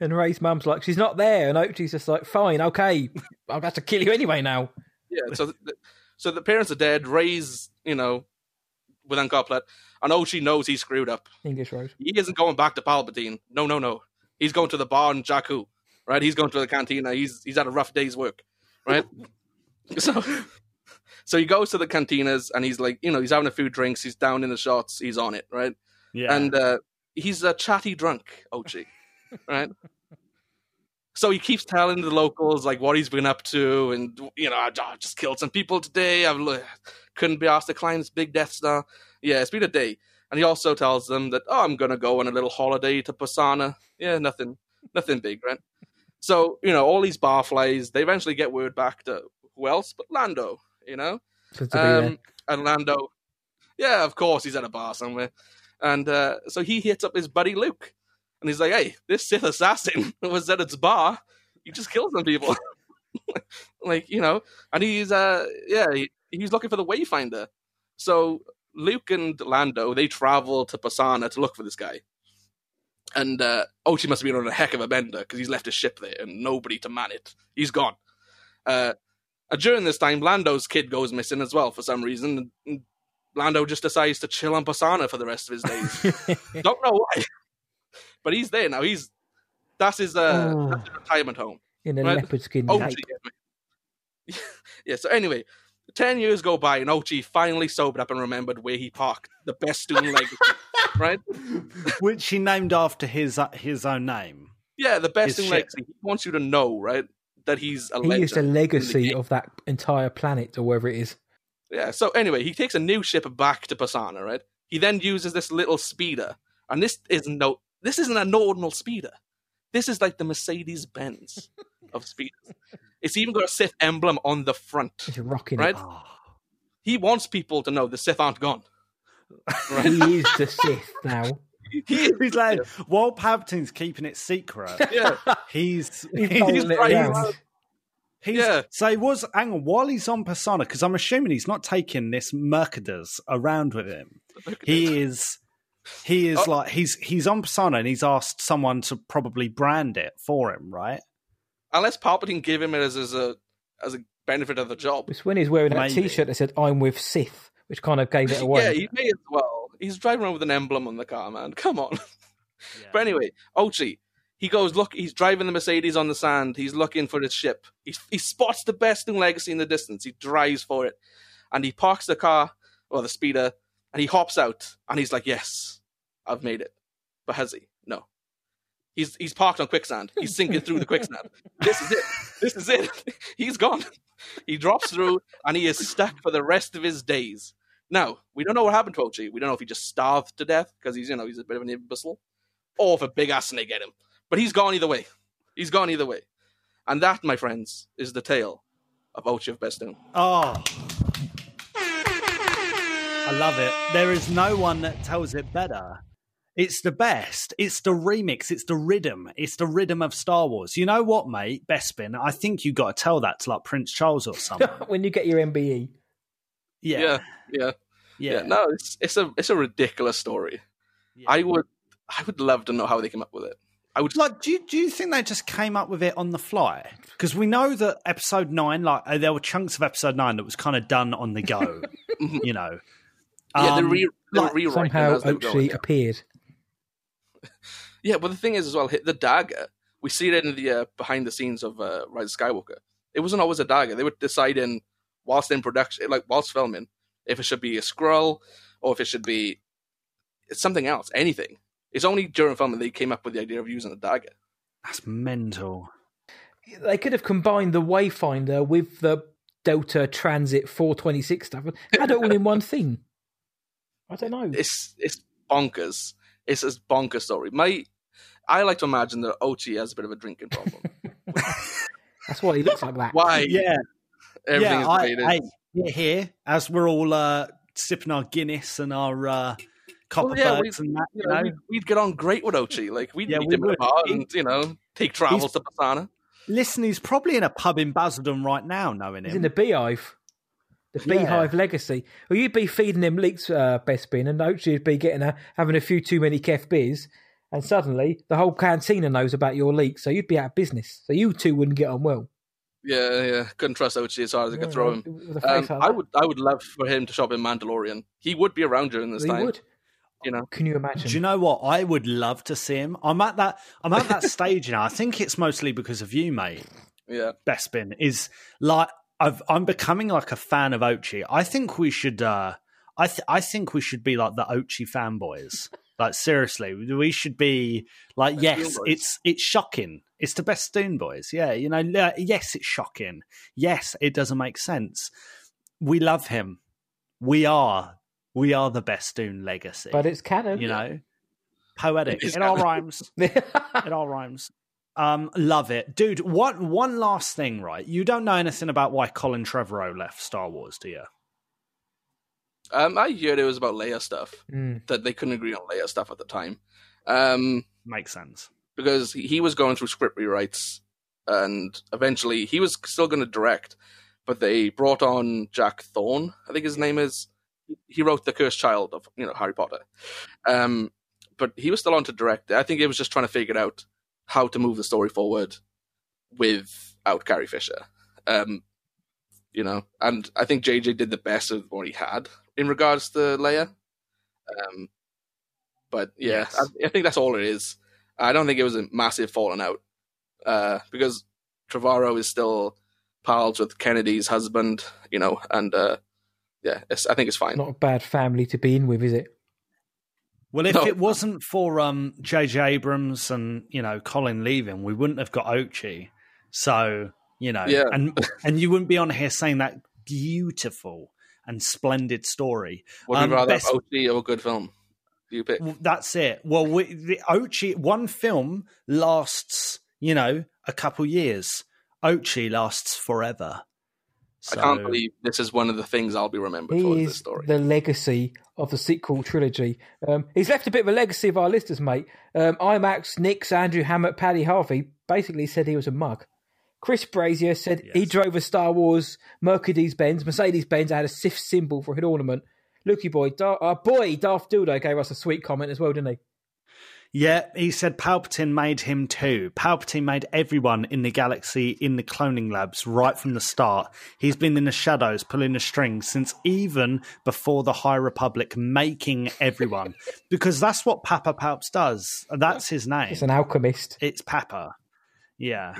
and Rey's mum's like, she's not there. And Ochi's just like, fine, okay. I'll have to kill you anyway now. Yeah, so the, so the parents are dead. Rey's, you know, with Unkar Plutt, and Ochi knows he's screwed up. English Road. He isn't going back to Palpatine. No, no, no. He's going to the bar in Jakku, right? He's going to the cantina. He's he's had a rough day's work, right? so, so he goes to the cantinas and he's like, you know, he's having a few drinks. He's down in the shots. He's on it, right? Yeah. And uh, he's a chatty drunk, Ochi, right? So he keeps telling the locals like what he's been up to, and you know, I, I just killed some people today. I couldn't be asked to climb this big Death Star. Yeah, it's been a day. And he also tells them that, oh, I'm gonna go on a little holiday to Pasaana. Yeah, nothing, nothing big, right? So you know, all these barflies, they eventually get word back to who else but Lando. You know, Good to be there. um, and Lando, yeah, of course, he's at a bar somewhere. And uh, so he hits up his buddy Luke. And he's like, hey, this Sith assassin was at its bar. He just killed some people. like, you know, and he's, uh, yeah, he, he's looking for the Wayfinder. So Luke and Lando, they travel to Pasaana to look for this guy. And uh, Ochi must have been on a heck of a bender because he's left his ship there and nobody to man it. He's gone. Uh, and during this time, Lando's kid goes missing as well for some reason. And Lando just decides to chill on Pasaana for the rest of his days. Don't know why, but he's there now. He's that's his uh, Oh. that's his retirement home. in a right. leopard skin Ochi. yeah. So anyway, ten years go by, and Ochi finally sobered up and remembered where he parked the Bestoon legacy. right? Which he named after his uh, his own name. Yeah, the best His student legacy. He wants you to know, right, that he's a He legend. is the in the legacy of that entire planet or wherever it is. Yeah. So anyway, he takes a new ship back to Pasaana, right? He then uses this little speeder, and this is no, this isn't a normal speeder. This is like the Mercedes Benz of speeders. It's even got a Sith emblem on the front. He's rocking Right? it. He wants people to know the Sith aren't gone. Right? He is the Sith now. he, He's like, while Palpatine's keeping it secret, yeah, he's He's he's, holding right, around. he's Yeah. so he was hang on while he's on Pasaana because I'm assuming he's not taking this Mercader's around with him. He is he is Oh. like he's he's on Pasaana and he's asked someone to probably brand it for him, right? unless Palpatine gave him it as, as a as a benefit of the job. It's when he's wearing that Maybe. T-shirt that said "I'm with Sith," which kind of gave it away. Yeah, he may as well. He's driving around with an emblem on the car, man. Come on. But anyway, Ochi, he goes look. He's driving the Mercedes on the sand. He's looking for his ship. He he spots the Bestoon legacy in the distance. He drives for it, and he parks the car or the speeder, and he hops out, and he's like, "Yes, I've made it." But has he? No. He's he's parked on quicksand. He's sinking through the quicksand. This is it. This is it. He's gone. He drops through, and he is stuck for the rest of his days. Now we don't know what happened to Ochi. We don't know if he just starved to death because he's you know he's a bit of an imbecile, or if a big ass snake ate him. But he's gone either way. He's gone either way. And that, my friends, is the tale of Ochi of Bestoon. Oh. I love it. There is no one that tells it better. It's the best. It's the remix. It's the rhythm. It's the rhythm of Star Wars. You know what, mate? Bespin, I think you got to tell that to like Prince Charles or something. when you get your. MBE, Yeah. Yeah, yeah, Yeah. yeah. No, it's it's a it's a ridiculous story. Yeah. I would I would love to know how they came up with it. I would Like, do you, do you think they just came up with it on the fly? Because we know that episode nine, like, uh, there were chunks of episode nine that was kind of done on the go, you know. Yeah, they Um, re they were like, rewriting somehow as they were going. Ochi appeared. Yeah, but the thing is as well, the dagger. We see it in the uh, behind the scenes of uh, Rise of Skywalker. It wasn't always a dagger. They were deciding whilst in production, like whilst filming, if it should be a scroll or if it should be something else, anything. It's only during filming they came up with the idea of using a dagger. That's mental. They could have combined the Wayfinder with the Delta Transit 426 stuff and had it all in one thing. I don't know. It's it's bonkers. It's a bonkers story. My I like to imagine that Ochi has a bit of a drinking problem. That's why he looks like that. Why Yeah, everything yeah. I, is I, here, here, as we're all uh, sipping our Guinness and our uh, Well, yeah, we- Kopparbergs and that, you you know, know. we'd, we'd get on great with Ochi. Like we'd Yeah, meet we him at a would. bar and you know take travels to Pasaana. Listen, he's probably in a pub in Basildon right now, knowing him. He's in the beehive. The Yeah. beehive legacy. Well, you'd be feeding him leeks, uh, Bespin, and Ochi'd be getting a, having a few too many kef beers, and suddenly the whole cantina knows about your leaks, so you'd be out of business. So you two wouldn't get on well. Yeah, yeah. Couldn't trust Ochi as hard as I could throw him. With a face Um, I would, I would love for him to shop in Mandalorian. He would be around during this He time. would. You know, Can you imagine? Do you know what? I would love to see him. I'm at that. I'm at that stage now. I think it's mostly because of you, mate. yeah. Bespin is like I've, I'm becoming like a fan of Ochi. I think we should. uh I th- I think we should be like the Ochi fanboys. Like seriously, we should be like yes, it's it's shocking. It's the Bestoon boys. Yeah, you know. uh, Yes, it's shocking. Yes, it doesn't make sense. We love him. We are we are the Bestoon legacy. but it's canon. you know, poetic. It It all rhymes. It all rhymes. Um, love it, dude. One one last thing, right? You don't know anything about why Colin Trevorrow left Star Wars, do you? Um, I heard it was about Leia stuff Mm. that they couldn't agree on Leia stuff at the time. Um, Makes sense. because he he was going through script rewrites, and eventually he was still going to direct, but they brought on Jack Thorne, I think his name is. He wrote the Cursed Child of you know Harry Potter, um, but he was still on to direct. I think he was just trying to figure out how to move the story forward without Carrie Fisher. Um, you know, and I think JJ did the best of what he had in regards to Leia. Um, but yeah, Yes. I, I think that's all it is. I don't think it was a massive falling out uh, because Trevorrow is still pals with Kennedy's husband, you know, and uh, yeah, it's, I think it's fine. Not a bad family to be in with, is it? Well, if No. it wasn't for um, J.J. Abrams and you know Colin leaving, we wouldn't have got Ochi. So you know, Yeah. and and you wouldn't be on here saying that beautiful and splendid story. Would you Um, rather best- OT or a good film? You pick? Well, That's it. Well, we, the Ochi one film lasts, you know, a couple years. Ochi lasts forever. I can't believe this is one of the things I'll be remembered for. In This story. the legacy of the sequel trilogy. Um, he's left a bit of a legacy of our listeners, mate. Um, IMAX, Nix, Andrew Hammett, Paddy Harvey basically said he was a mug. Chris Brazier said he drove a Star Wars Mercedes Benz. Mercedes Benz had a Sith symbol for an ornament. Lukey boy, Dar- our boy Darth Dildo gave us a sweet comment as well, didn't he? Yeah, he said Palpatine made him too. Palpatine made everyone in the galaxy in the cloning labs right from the start. He's been in the shadows pulling the strings since even before the High Republic making everyone. because that's what Papa Palps does. That's his name. He's an alchemist. it's Papa. Yeah.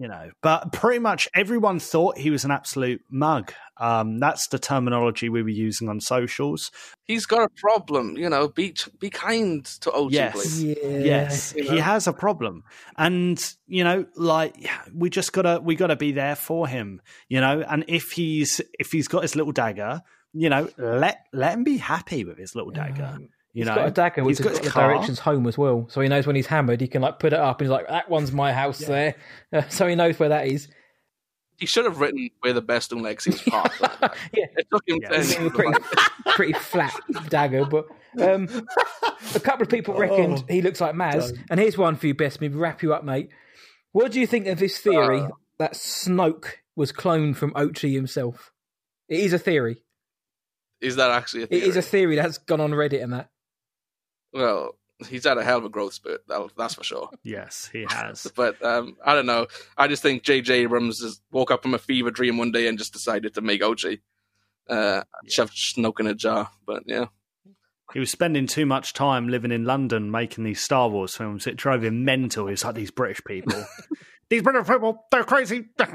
You know, but pretty much everyone thought he was an absolute mug. Um, that's the terminology we were using on socials. He's got a problem, you know. Be be kind to OT, Yes. Yeah. Yes, You he has a problem, and you know, like we just gotta we gotta be there for him, you know. And if he's if he's got his little dagger, you know, let let him be happy with his little dagger. Um, You He's know, got a dagger which He's has got, his the car. directions home as well, so he knows when he's hammered, he can like put it up and he's like, "That one's my house there," Uh, so he knows where that is. He should have written where the Bestoon Legacy is parked. Yeah, it took him Yes. ten It's a pretty, pretty flat dagger, but um, a couple of people reckoned he looks like Maz. And here's one for you, best me wrap you up, mate. What do you think of this theory Uh. that Snoke was cloned from Ochi himself? It is a theory. Is that actually a theory? It is a theory that's gone on Reddit and that. Well, he's had a hell of a growth spurt. That's for sure. Yes, he has. But um, I don't know. I just think J.J. Abrams just woke up from a fever dream one day and just decided to make Ochi. Uh, Shove Snoke in a jar. But yeah. He was spending too much time living in London making these Star Wars films. It drove him mental. He's like these British people. these British people, they're crazy.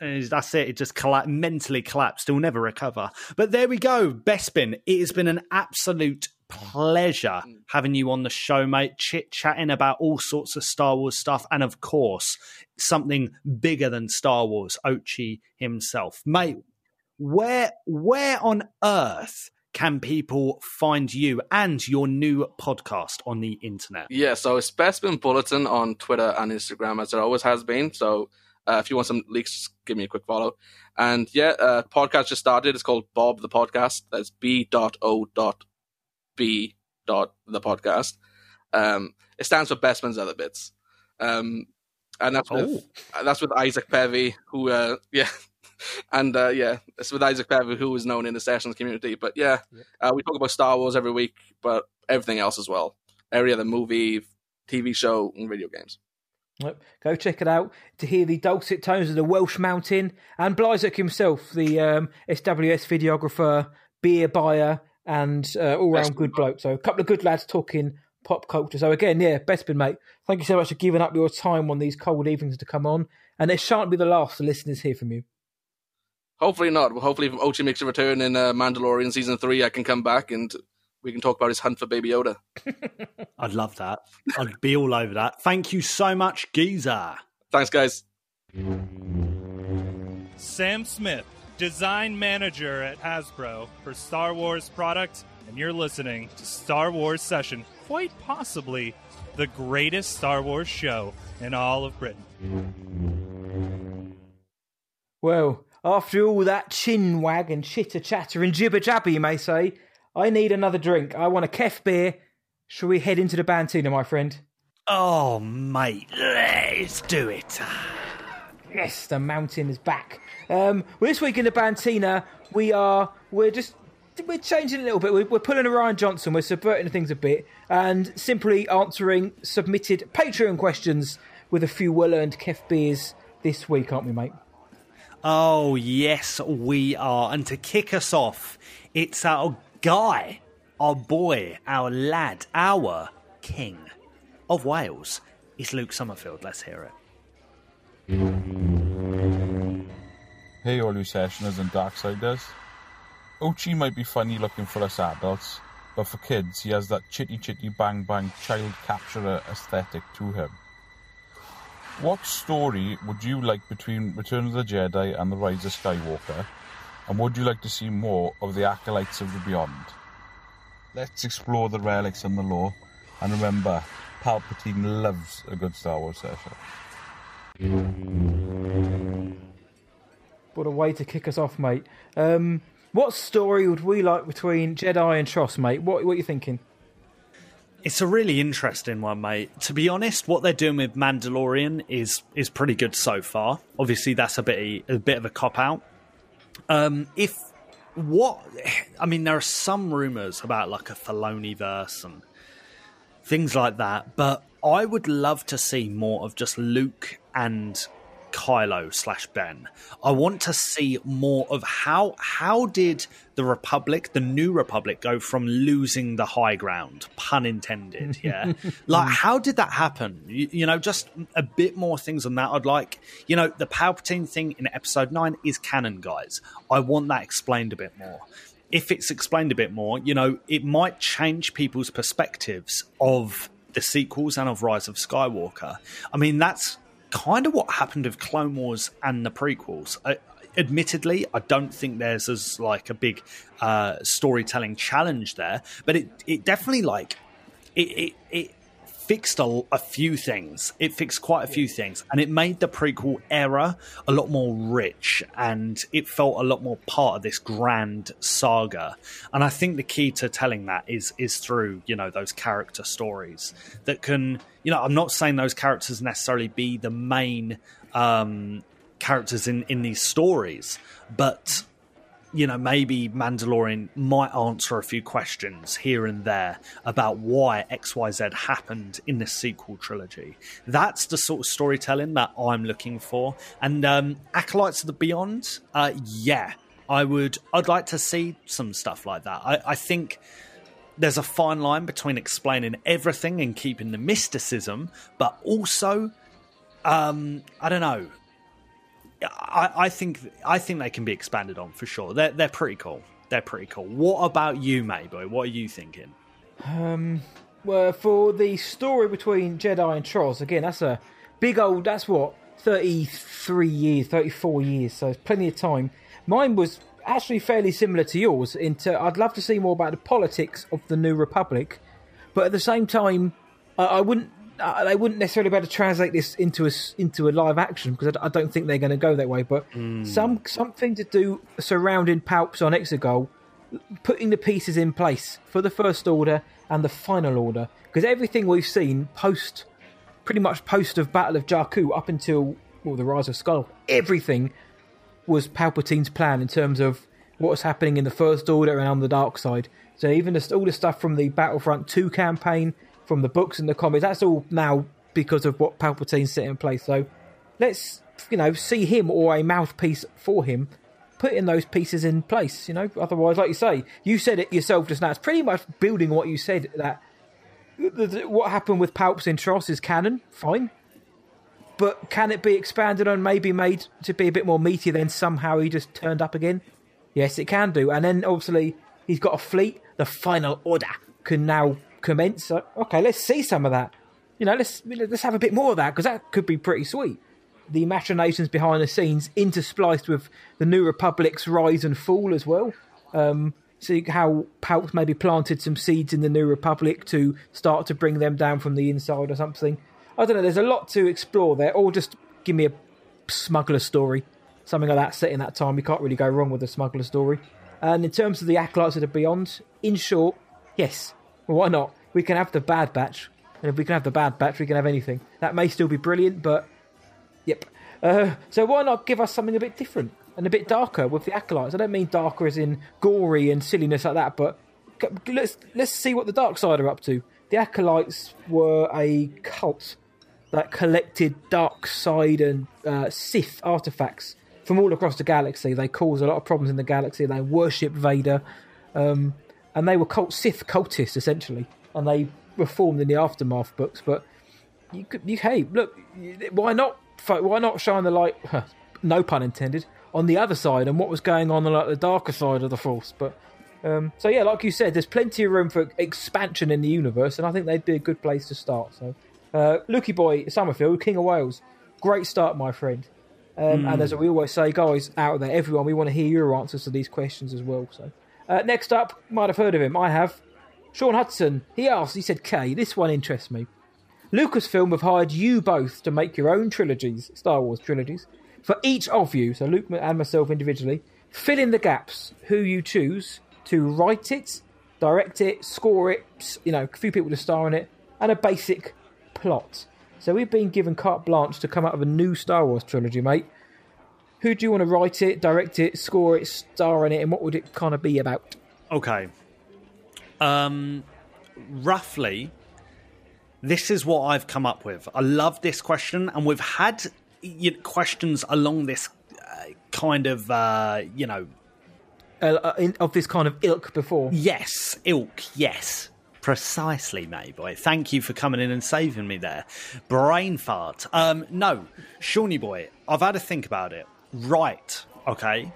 And that's it. It just colla- mentally collapsed. He'll never recover. But there we go. Bespin, it has been an absolute pleasure having you on the show, mate. Chit chatting about all sorts of Star Wars stuff. And of course, something bigger than Star Wars, Ochi himself. Mate, where where on earth can people find you and your new podcast on the internet? Yeah, so it's Bespin Bulletin on Twitter and Instagram, as it always has been. So uh, if you want some leaks, just give me a quick follow. And yeah, uh, podcast just started. It's called Bob the Podcast. That's B dot O dot B dot the podcast. Um, it stands for Bespin's Other Bits. Um, and that's with uh, that's with Isaac Pevy, who uh, yeah, and uh, yeah, it's with Isaac Pevy, who is known in the sessions community. But yeah, uh, we talk about Star Wars every week, but everything else as well. Every other movie, TV show, and video games. Yep. Go check it out to hear the dulcet tones of the Welsh Mountain and Blyzek himself, the um, SWS videographer, beer buyer, and uh, all round good bloke. So a couple of good lads talking pop culture. So again, yeah, best Bespin, mate, thank you so much for giving up your time on these cold evenings to come on. And it shan't be the last the listeners hear from you. Hopefully not. Hopefully, if Ochi makes a return in uh, Mandalorian season three, I can come back and we can talk about his hunt for Baby Yoda. I'd love that. I'd be all over that. Thank you so much, Geezer. Thanks, guys. Sam Smith, design manager at Hasbro for Star Wars product, and you're listening to Star Wars Session, quite possibly the greatest Star Wars show in all of Britain. Well, after all that chin wag and chitter chatter and jibber jabber, you may say, I need another drink. I want a kef beer. Shall we head into the Bantina, my friend? Oh, mate, let's do it. Yes, the mountain is back. Um, well, this week in the Bantina, we are we're just we're changing a little bit. We're, we're pulling a Rian Johnson. We're subverting things a bit and simply answering submitted Patreon questions with a few well-earned kef beers this week, aren't we, mate? Oh, yes, we are. And to kick us off, it's our guy, our boy, our lad, our king of Wales. It's Luke Summerfield. Let's hear it. Hey, all you sessioners and Darksiders. Ochi might be funny looking for us adults, but for kids, he has that chitty chitty bang bang child capturer aesthetic to him. What story would you like between Return of the Jedi and The Rise of Skywalker? And would you like to see more of the Acolytes of the Beyond? Let's explore the relics and the lore, and remember, Palpatine loves a good Star Wars session. What a way to kick us off, mate. Um, what story would we like between Jedi and TROS, mate? What, what are you thinking? It's a really interesting one, mate. To be honest, what they're doing with Mandalorian is is pretty good so far. Obviously, that's a bit a bit of a cop out. Um, if what I mean, there are some rumors about like a Filoni verse and things like that, but I would love to see more of just Luke and Kylo slash Ben. I want to see more of how how did the Republic, the New Republic, go from losing the high ground, pun intended. Yeah, like how did that happen? You, you, know, just a bit more things on that. I'd like, you know, the Palpatine thing in Episode Nine is canon, guys. I want that explained a bit more. If it's explained a bit more, you know, it might change people's perspectives of the sequels and of Rise of Skywalker. I mean, that's kind of what happened with Clone Wars and the prequels. I, admittedly, I don't think there's as like a big uh, storytelling challenge there, but it it definitely like it it, it fixed a, a, few things. It fixed quite a few things, and it made the prequel era a lot more rich, and it felt a lot more part of this grand saga. And I think the key to telling that is is through you know those character stories that can you know I'm not saying those characters necessarily be the main um, characters in in these stories, but you know, maybe Mandalorian might answer a few questions here and there about why XYZ happened in the sequel trilogy. That's the sort of storytelling that I'm looking for. And um, Acolytes of the Beyond, uh, yeah, I would, I'd like to see some stuff like that. I, I think there's a fine line between explaining everything and keeping the mysticism, but also, um, I don't know, I, think I think they can be expanded on for sure. They're they're pretty cool. They're pretty cool. What about you, Mayboy? What are you thinking? Um, well, for the story between Jedi and TROS, again, that's a big old. That's what thirty-three years, thirty-four years. So it's plenty of time. Mine was actually fairly similar to yours. Into I'd love to see more about the politics of the New Republic, but at the same time, I, I wouldn't they wouldn't necessarily be able to translate this into a into a live action because I, I don't think they're going to go that way. But Hmm. some something to do surrounding Palps on Exegol, putting the pieces in place for the First Order and the Final Order because everything we've seen post, pretty much post of Battle of Jakku up until well the Rise of Skull, everything was Palpatine's plan in terms of what was happening in the First Order and on the dark side. So even the, all the stuff from the Battlefront 2 campaign, from the books and the comics, that's all now because of what Palpatine's set in place. So let's you know see him or a mouthpiece for him putting those pieces in place. You know, otherwise, like you say, you said it yourself just now. It's pretty much building what you said that what happened with Palps in TROS is canon, fine. But can it be expanded on, maybe made to be a bit more meaty? Then somehow he just turned up again. Yes, it can do. And then obviously he's got a fleet. The final order can now commence. Okay, let's see some of that. You know, let's let's have a bit more of that because that could be pretty sweet the machinations behind the scenes interspliced with the New Republic's rise and fall as well. Um, see how Palps maybe planted some seeds in the New Republic to start to bring them down from the inside or something. I don't know. There's a lot to explore there. Or just give me a smuggler story, something like that set in that time. You can't really go wrong with a smuggler story. And in terms of the acolytes of the Beyond, in short, yes, why not? We can have the Bad Batch, and if we can have the Bad Batch, we can have anything. That may still be brilliant, but Yep. Uh, so why not give us something a bit different and a bit darker with the acolytes? I don't mean darker as in gory and silliness like that, but let's let's see what the dark side are up to. The acolytes were a cult that collected dark side and uh, Sith artifacts from all across the galaxy. They caused a lot of problems in the galaxy. They worshipped Vader, um, and they were cult Sith cultists essentially, and they were formed in the aftermath books. But you could, you hey, look, why not why not shine the light? no pun intended. On the other side and what was going on like the darker side of the force, but um, so yeah, like you said, there's plenty of room for expansion in the universe, and I think they'd be a good place to start. So, uh, Lukey Boy Summerfield, King of Wales, great start, my friend. Um, mm. And as we always say, guys out there, everyone, we want to hear your answers to these questions as well. So, uh, next up, might have heard of him. I have. Sean Hudson. He asked. He said, "K, this one interests me. Lucasfilm have hired you both to make your own trilogies, Star Wars trilogies, for each of you, so Luke and myself individually. Fill in the gaps who you choose to write it, direct it, score it, you know, a few people to star in it, and a basic plot. So we've been given carte blanche to come up with a new Star Wars trilogy, mate. Who do you want to write it, direct it, score it, star in it, and what would it kind of be about? Okay. Um, roughly, this is what I've come up with. I love this question, and we've had you know, questions along this uh, kind of, uh, you know, uh, uh, in, of this kind of ilk before. Yes, ilk. Yes, precisely, boy. Thank you for coming in and saving me there. Brain fart. Um, no, Shawnee boy. I've had to think about it. Right. Okay.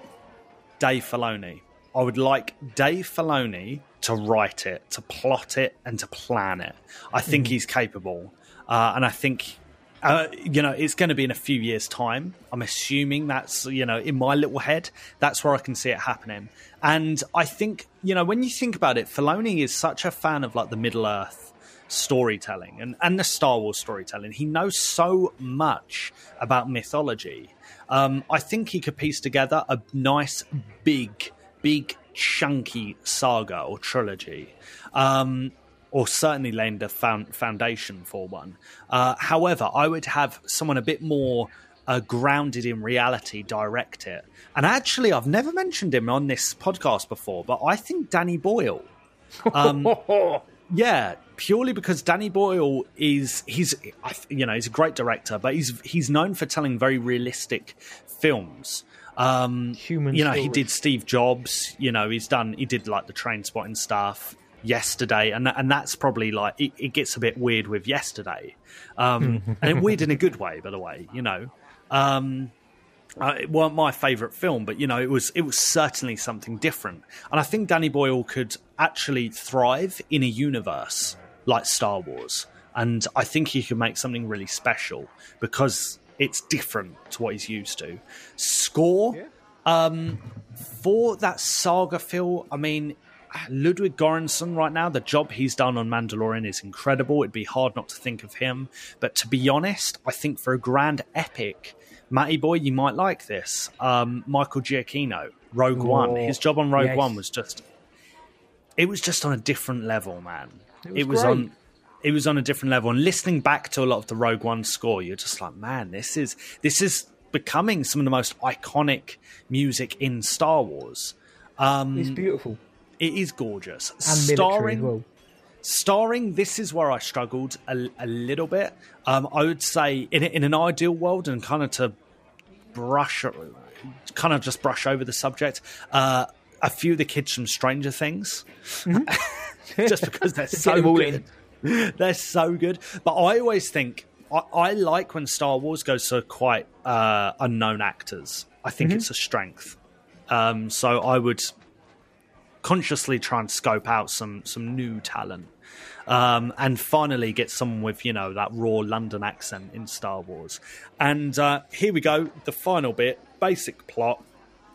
Dave Filoni. I would like Dave Filoni to write it, to plot it, and to plan it. I think mm. he's capable, uh, and I think. Uh, you know, it's going to be in a few years' time. I'm assuming that's, you know, in my little head, that's where I can see it happening. And I think, you know, when you think about it, Filoni is such a fan of like the Middle Earth storytelling and, and the Star Wars storytelling. He knows so much about mythology. Um, I think he could piece together a nice, big, big chunky saga or trilogy. Um, or certainly laying the foundation for one. Uh, however, I would have someone a bit more uh, grounded in reality direct it. And actually, I've never mentioned him on this podcast before, but I think Danny Boyle. Um, yeah, purely because Danny Boyle is he's you know he's a great director, but he's he's known for telling very realistic films. Um, Human, you know, stories. he did Steve Jobs. You know, he's done. He did like the Trainspotting stuff yesterday, and and that's probably like it, it gets a bit weird with yesterday, um, and weird in a good way, by the way. You know, um, uh, it weren't my favourite film, but you know, it was it was certainly something different, and I think Danny Boyle could actually thrive in a universe like Star Wars, and I think he could make something really special because it's different to what he's used to. Score yeah. um, for that saga feel. I mean, Ludwig Göransson right now, the job he's done on Mandalorian is incredible. It'd be hard not to think of him. But to be honest, I think for a grand epic, Matty boy, you might like this. Um, Michael Giacchino, Rogue One. His job on Rogue yes. One was just. It was just on a different level, man. It was, it was on it was on a different level. And listening back to a lot of the Rogue One score, you're just like, man, this is this is becoming some of the most iconic music in Star Wars. Um, it's beautiful. It is gorgeous. And Starring, well. Starring, this is where I struggled a, a little bit. Um, I would say in in an ideal world, and kind of to brush, kind of just brush over the subject. Uh, a few of the kids from Stranger Things, just because they're so good. They're so good. But I always think I, I like when Star Wars goes to quite uh, unknown actors. I think it's a strength. Um, so I would consciously try and scope out some some new talent. Um, and finally get someone with you know that raw London accent in Star Wars. And uh, here we go, the final bit, basic plot.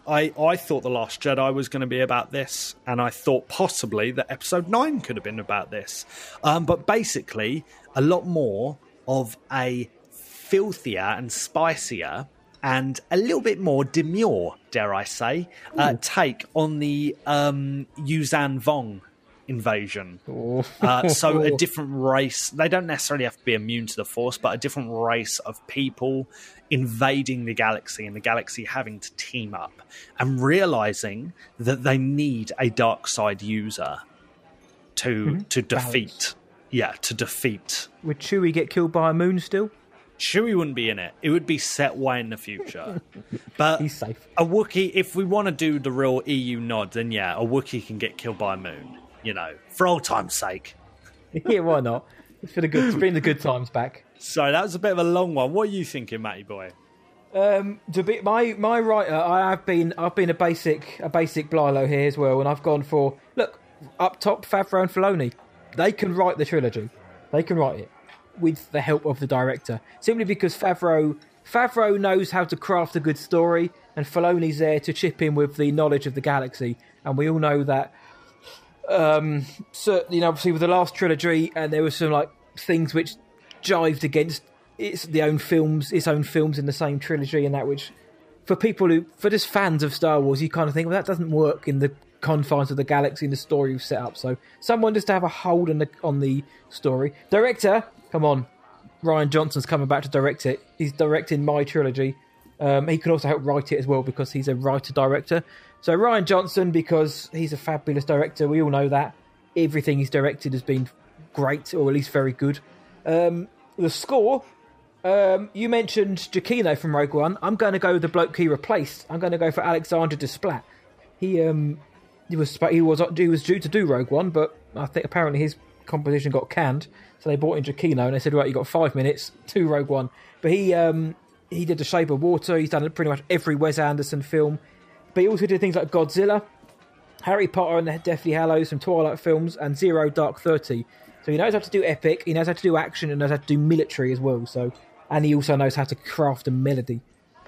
I, I thought The Last Jedi was going to be about this, and I thought possibly that Episode 9 could have been about this. Um, but basically, a lot more of a filthier and spicier and a little bit more demure, dare I say, uh, take on the um, Yuuzhan Vong invasion. Uh, so a different race. They don't necessarily have to be immune to the Force, but a different race of people invading the galaxy and the galaxy having to team up and realizing that they need a dark side user to to defeat. Yeah, to defeat. Would Chewie get killed by a moon still? Chewie wouldn't be in it. It would be set way in the future. But He's safe. a Wookiee, if we want to do the real EU nod, then yeah, a Wookiee can get killed by a moon. You know, for old time's sake. yeah, why not? It's for the good. Bring the good times back. So that was a bit of a long one. What are you thinking, Matty boy? Um, to be my my writer, I have been I've been a basic a basic Blilo here as well, and I've gone for look up top Favreau and Filoni. They can write the trilogy. They can write it with the help of the director, simply because Favreau Favreau knows how to craft a good story, and Filoni's there to chip in with the knowledge of the galaxy. And we all know that um, so you know, obviously with the last trilogy, and there were some like things which jived against its the own films, its own films in the same trilogy, and that which for people who, for just fans of Star Wars, you kind of think, well, that doesn't work in the confines of the galaxy and the story you've set up. So someone just to have a hold on the on the story. Director, come on, Rian Johnson's coming back to direct it. He's directing my trilogy. Um, he can also help write it as well because he's a writer director. So Rian Johnson, because he's a fabulous director, we all know that everything he's directed has been great or at least very good. Um, the score, um, you mentioned Giacchino from Rogue One. I'm going to go with the bloke he replaced. I'm going to go for Alexander Desplat. He um, he was he was he was due to do Rogue One, but I think apparently his composition got canned, so they brought in Giacchino and they said, right, you got five minutes, to Rogue One. But he um, he did The Shape of Water. He's done pretty much every Wes Anderson film. But he also did things like Godzilla, Harry Potter and the Deathly Hallows, some Twilight films, and Zero Dark Thirty. So he knows how to do epic, he knows how to do action, and knows how to do military as well. So, and he also knows how to craft a melody.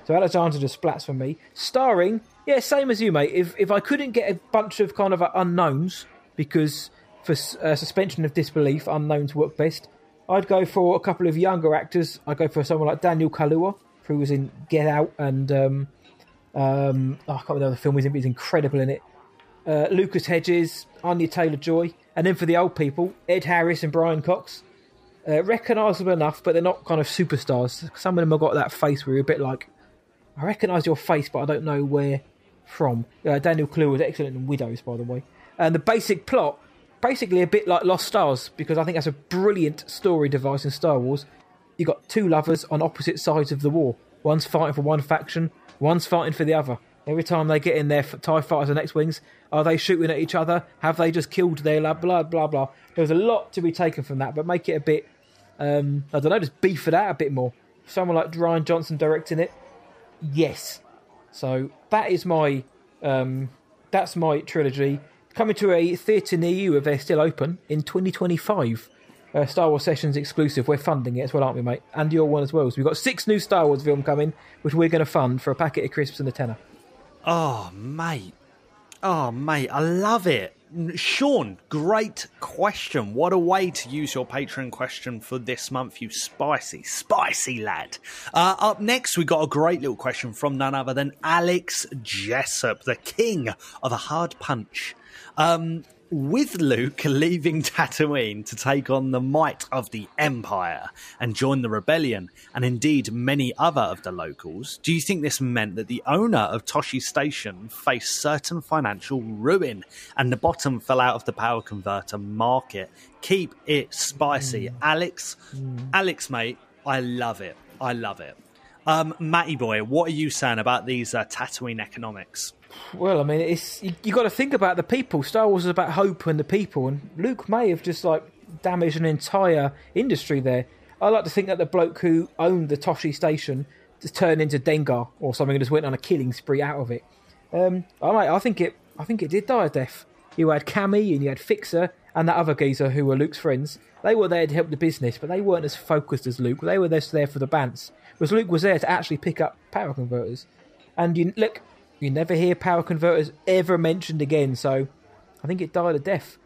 So Alexander just splats for me. Starring, yeah, same as you, mate. If if I couldn't get a bunch of kind of uh, unknowns, because for uh, suspension of disbelief, unknowns work best. I'd go for a couple of younger actors. I'd go for someone like Daniel Kaluuya, who was in Get Out and um, um, oh, I can't remember the film he's in, but he's incredible in it. Uh, Lucas Hedges, Anya Taylor Joy, and then for the old people, Ed Harris and Brian Cox. Uh, recognisable enough, but they're not kind of superstars. Some of them have got that face where you're a bit like, I recognise your face, but I don't know where from. Uh, Daniel Kaluuya was excellent in Widows, by the way. And the basic plot, basically a bit like Lost Stars, because I think that's a brilliant story device in Star Wars. You've got two lovers on opposite sides of the war. One's fighting for one faction, one's fighting for the other. Every time they get in their TIE fighters and X Wings, are they shooting at each other? Have they just killed their love? Blah, blah, blah. There's a lot to be taken from that, but make it a bit, um, I don't know, just beef it out a bit more. Someone like Rian Johnson directing it, yes. So that is my, um, that's my trilogy. Coming to a theatre near you if they're still open in 2025. Uh, Star Wars Sessions exclusive. We're funding it as well, aren't we, mate? And your one as well. So we've got six new Star Wars film coming, which we're going to fund for a packet of crisps and a tenner. Oh, mate. Oh, mate, I love it. Sean, great question. What a way to use your Patreon question for this month, you spicy, spicy lad. Uh, up next, we got a great little question from none other than Alex Jessup, the king of a hard punch. Um, with Luke leaving Tatooine to take on the might of the Empire and join the rebellion, and indeed many other of the locals, do you think this meant that the owner of Toshi Station faced certain financial ruin and the bottom fell out of the power converter market? Keep it spicy. Alex, Alex, mate, I love it. I love it. Um, Matty boy, what are you saying about these uh, Tatooine economics? Well, I mean, it's you, you got to think about the people. Star Wars is about hope and the people, and Luke may have just like damaged an entire industry there. I like to think that the bloke who owned the Toshi station just turned into Dengar or something and just went on a killing spree out of it. Um, I, I think it. I think it did die a death. You had Camie and you had Fixer and that other geezer who were Luke's friends. They were there to help the business, but they weren't as focused as Luke. They were just there for the bants. Whereas Luke was there to actually pick up power converters. And you look, you never hear power converters ever mentioned again. So I think it died a death.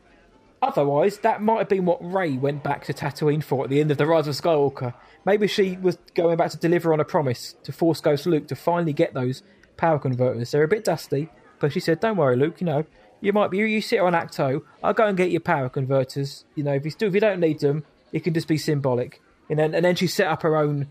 Otherwise, that might have been what Rey went back to Tatooine for at the end of the Rise of Skywalker. Maybe she was going back to deliver on a promise to Force Ghost Luke to finally get those power converters. They're a bit dusty, but she said, "Don't worry, Luke. You know, you might be you sit on Acto. I'll go and get your power converters. You know, if you still if you don't need them, it can just be symbolic." And then and then she set up her own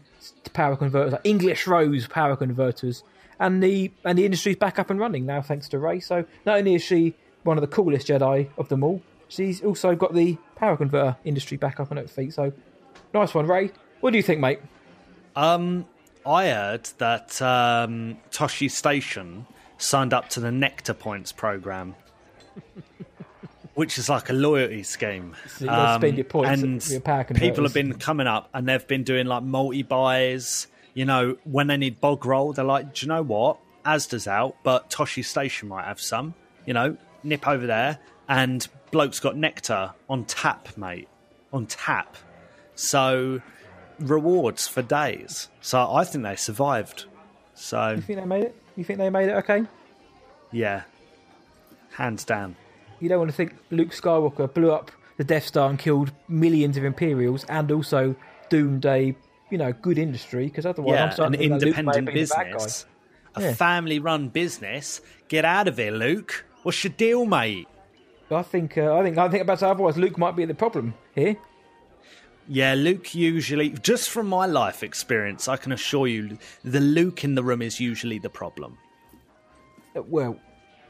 power converters, like English Rose power converters, and the and the industry's back up and running now thanks to Rey. So not only is she one of the coolest Jedi of them all, she's also got the power converter industry back up on her feet. So nice one, Rey. What do you think, mate? Um, I heard that um, Toshi Station signed up to the Nectar Points program, which is like a loyalty scheme. So you gotta spend your points and your power people have been coming up and they've been doing like multi buys. You know, when they need bog roll, they're like, do you know what? Asda's out, but Toshi Station might have some. You know, nip over there, and bloke's got nectar on tap, mate, on tap. So rewards for days. So I think they survived. So You think they made it? You think they made it okay? yeah, hands down. You don't want to think Luke Skywalker blew up the Death Star and killed millions of Imperials and also doomed a you know good industry because otherwise I'm yeah, starting an to think that Luke may have independent been the bad guy. business, a Yeah. family-run business. Get out of here, Luke. What's your deal, mate? I think uh, I think I think about that. Otherwise, Luke might be the problem here. Yeah, Luke usually, just from my life experience, I can assure you, the Luke in the room is usually the problem. Well,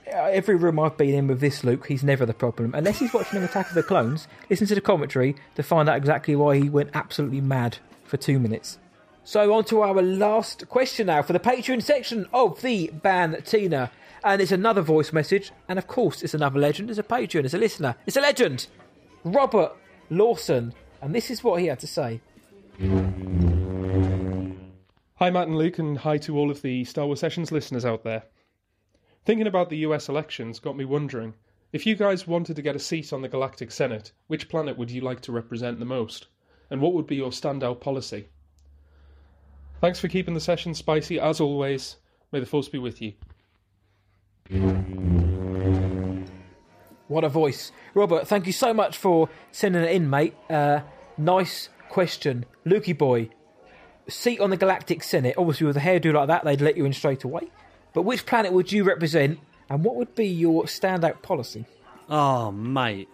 every room I've been in with this Luke, he's never the problem. Unless he's watching an Attack of the Clones, listen to the commentary to find out exactly why he went absolutely mad for two minutes. So on to our last question now for the Patreon section of the Bantina. And it's another voice message, and of course it's another legend. It's a Patreon, it's a listener, it's a legend. Robert Lawson. And this is what he had to say. Hi, Matt and Luke, and hi to all of the Star Wars Sessions listeners out there. Thinking about the US elections got me wondering if you guys wanted to get a seat on the Galactic Senate, which planet would you like to represent the most? And what would be your standout policy? Thanks for keeping the session spicy as always. May the Force be with you. What a voice. Robert, thank you so much for sending it in, mate. Uh, nice question. Lukey boy, seat on the Galactic Senate. Obviously, with a hairdo like that, they'd let you in straight away. But which planet would you represent, and what would be your standout policy? Oh, mate.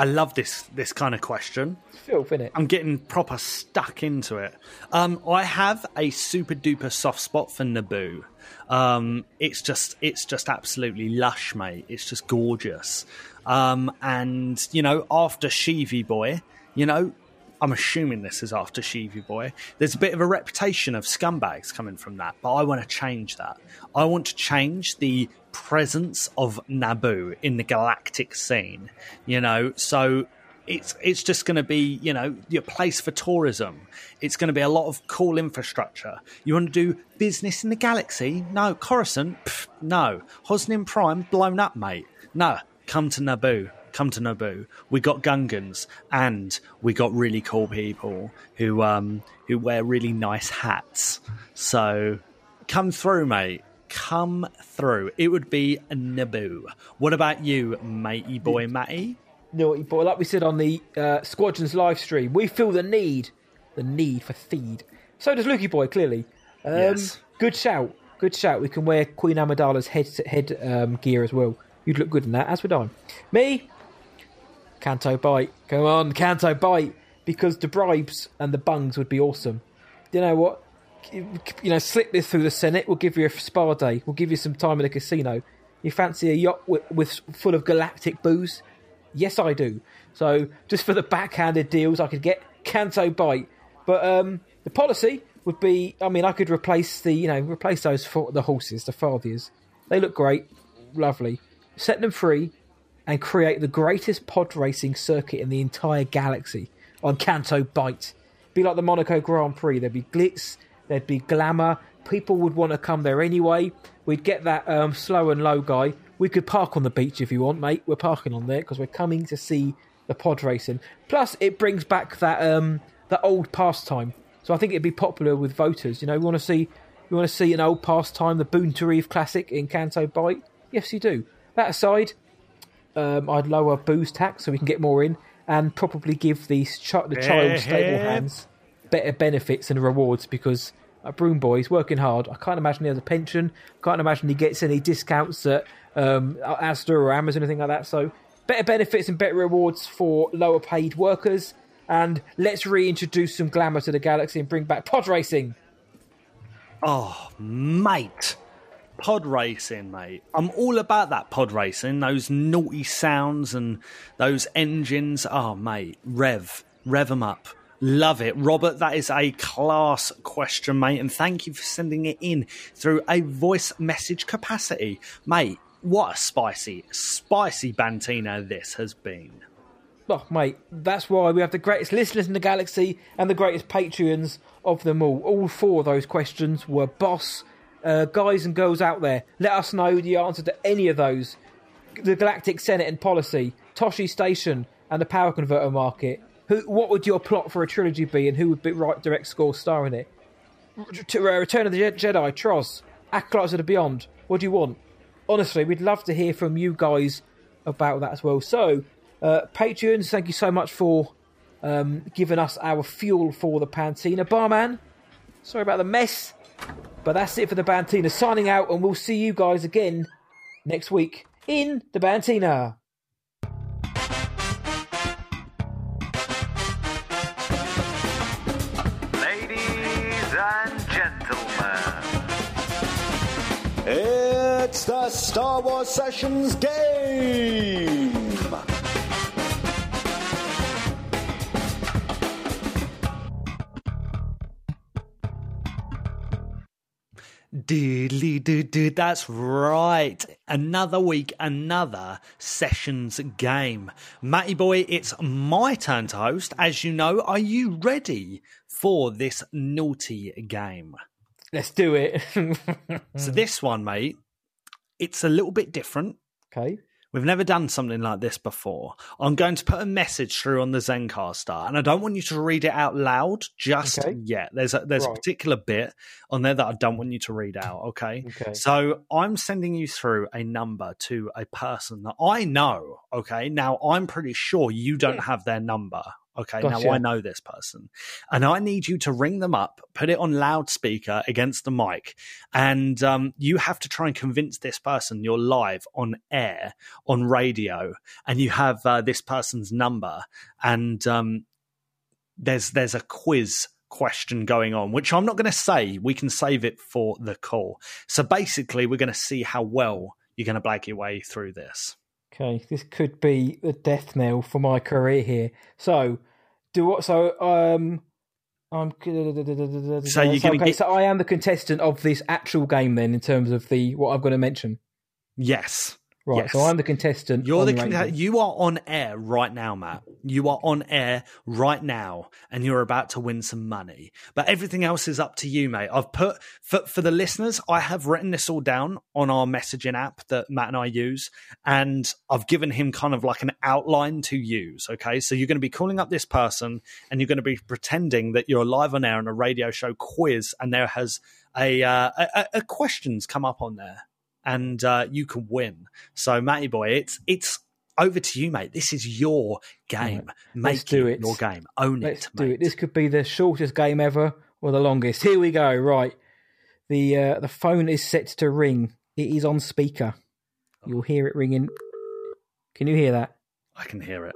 I love this this kind of question. Filth, innit? I'm getting proper stuck into it. Um, I have a super duper soft spot for Naboo. Um, it's just it's just absolutely lush, mate. It's just gorgeous. Um, and you know, after Sheevy Boy, you know, I'm assuming this is after Sheevy Boy. There's a bit of a reputation of scumbags coming from that, but I want to change that. I want to change the presence of Naboo in the galactic scene. You know, so it's it's just going to be you know your place for tourism. It's going to be a lot of cool infrastructure. You want to do business in the galaxy? No, Coruscant? Pff, no. Hosnian Prime blown up, mate. No, come to Naboo. Come to Naboo. We got Gungans and we got really cool people who um who wear really nice hats. So come through, mate. Come through. It would be Naboo. What about you, matey boy Matty? Naughty boy. Like we said on the uh, Squadrons live stream, we feel the need, the need for feed. So does Lukey boy, clearly. Um, Yes. Good shout. Good shout. We can wear Queen Amidala's head head um, gear as well. You'd look good in that, as would I. Me, Canto Bight. Come on, Canto Bight. Because the bribes and the bungs would be awesome. You know what? You know, slip this through the Senate. We'll give you a spa day. We'll give you some time in a casino. You fancy a yacht with, with full of galactic booze? Yes, I do. So just for the backhanded deals, I could get Canto Bight. But um, the policy would be, I mean, I could replace the, you know, replace those for the horses, the Fathiers. They look great, lovely. Set them free, and create the greatest pod racing circuit in the entire galaxy on Canto Bight. Be like the Monaco Grand Prix. There'd be glitz, there'd be glamour. People would want to come there anyway. We'd get that um, slow and low guy. We could park on the beach if you want, mate. We're parking on there because we're coming to see the pod racing. Plus, it brings back that um, that old pastime. So I think it'd be popular with voters. You know, we want to see you want to see an old pastime, the Boonta Eve Classic in Canto Bight. Yes, you do. That aside, um, I'd lower booze tax so we can get more in, and probably give the ch- the child stable hands better benefits and rewards because uh, Broom Boy's working hard. I can't imagine he has a pension. Can't imagine he gets any discounts at um, Asda or Amazon or anything like that. So better benefits and better rewards for lower paid workers. And let's reintroduce some glamour to the galaxy and bring back pod racing. Oh, mate. Pod racing, mate. I'm all about that pod racing, those naughty sounds and those engines. Oh, mate. Rev. Rev them up. Love it. Robert, that is a class question, mate. And thank you for sending it in through a voice message capacity. Mate, what a spicy, spicy Bantina this has been. Oh, mate, that's why we have the greatest listeners in the galaxy and the greatest Patreons of them all. All four of those questions were boss. Uh, guys and girls out there, let us know the answer to any of those. The Galactic Senate and policy, Toshi Station, and the power converter market. Who, what would your plot for a trilogy be, and who would be right direct score star in it? Uh, Return of the Jedi, TROS, Acolytes of the Beyond. What do you want? Honestly, we'd love to hear from you guys about that as well. So, uh, thank you so much for um, giving us our fuel for the Bantina. Barman, sorry about the mess, but that's it for the Bantina. Signing out, and we'll see you guys again next week in the Bantina. It's the Star Wars Sessions game! Diddly doo doo. That's right. Another week, another sessions game. Matty boy, it's my turn to host. As you know, are you ready for this naughty game? Let's do it. So this one, mate, it's a little bit different. Okay. We've never done something like this before. I'm going to put a message through on the Zencastr, and I don't want you to read it out loud just Okay. yet. There's a, there's a particular bit on there that I don't want you to read out. Okay. Okay. So I'm sending you through a number to a person that I know. Okay. Now I'm pretty sure you don't have their number. Okay. Now I know this person, and I need you to ring them up, put it on loudspeaker against the mic, and um, you have to try and convince this person you're live on air on radio, and you have uh, this person's number, and um, there's there's a quiz question going on, which I'm not going to say. We can save it for the call. So basically, we're going to see how well you're going to blag your way through this. Okay, this could be the death knell for my career here. So, do what? So, um, I'm. So you're okay, get- so I am the contestant of this actual game then, in terms of the what I'm going to mention. Yes. Right. Yes. So I'm the contestant. You're the radio. you are on air right now, Matt. You are on air right now, and you're about to win some money. But everything else is up to you, mate. I've put for for the listeners. I have written this all down on our messaging app that Matt and I use, and I've given him kind of like an outline to use. Okay, so you're going to be calling up this person, and you're going to be pretending that you're live on air on a radio show quiz, and there has a uh, a- a questions come up on there and uh, you can win. So, Matty boy, it's it's over to you, mate. This is your game. Make Let's do it, it. your game. Own Let's it, do mate. it. This could be the shortest game ever or the longest. Here we go. Right. The uh, the phone is set to ring. It is on speaker. You'll hear it ringing. Can you hear that? I can hear it.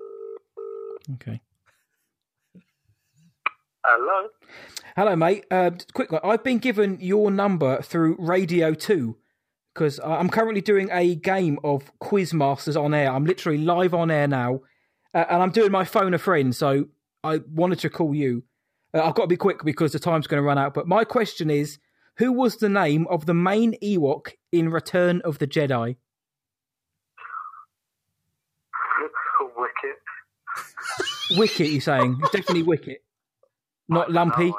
Okay. Hello. Hello, mate. Uh, quick one. I've been given your number through Radio 2 because I'm currently doing a game of Quizmasters on air. I'm literally live on air now, uh, and I'm doing my phone a friend, so I wanted to call you. Uh, I've got to be quick because the time's going to run out. But my question is who was the name of the main Ewok in Return of the Jedi? Wicket. Wicket, you're saying? It's definitely Wicket. Not Lumpy. Guess.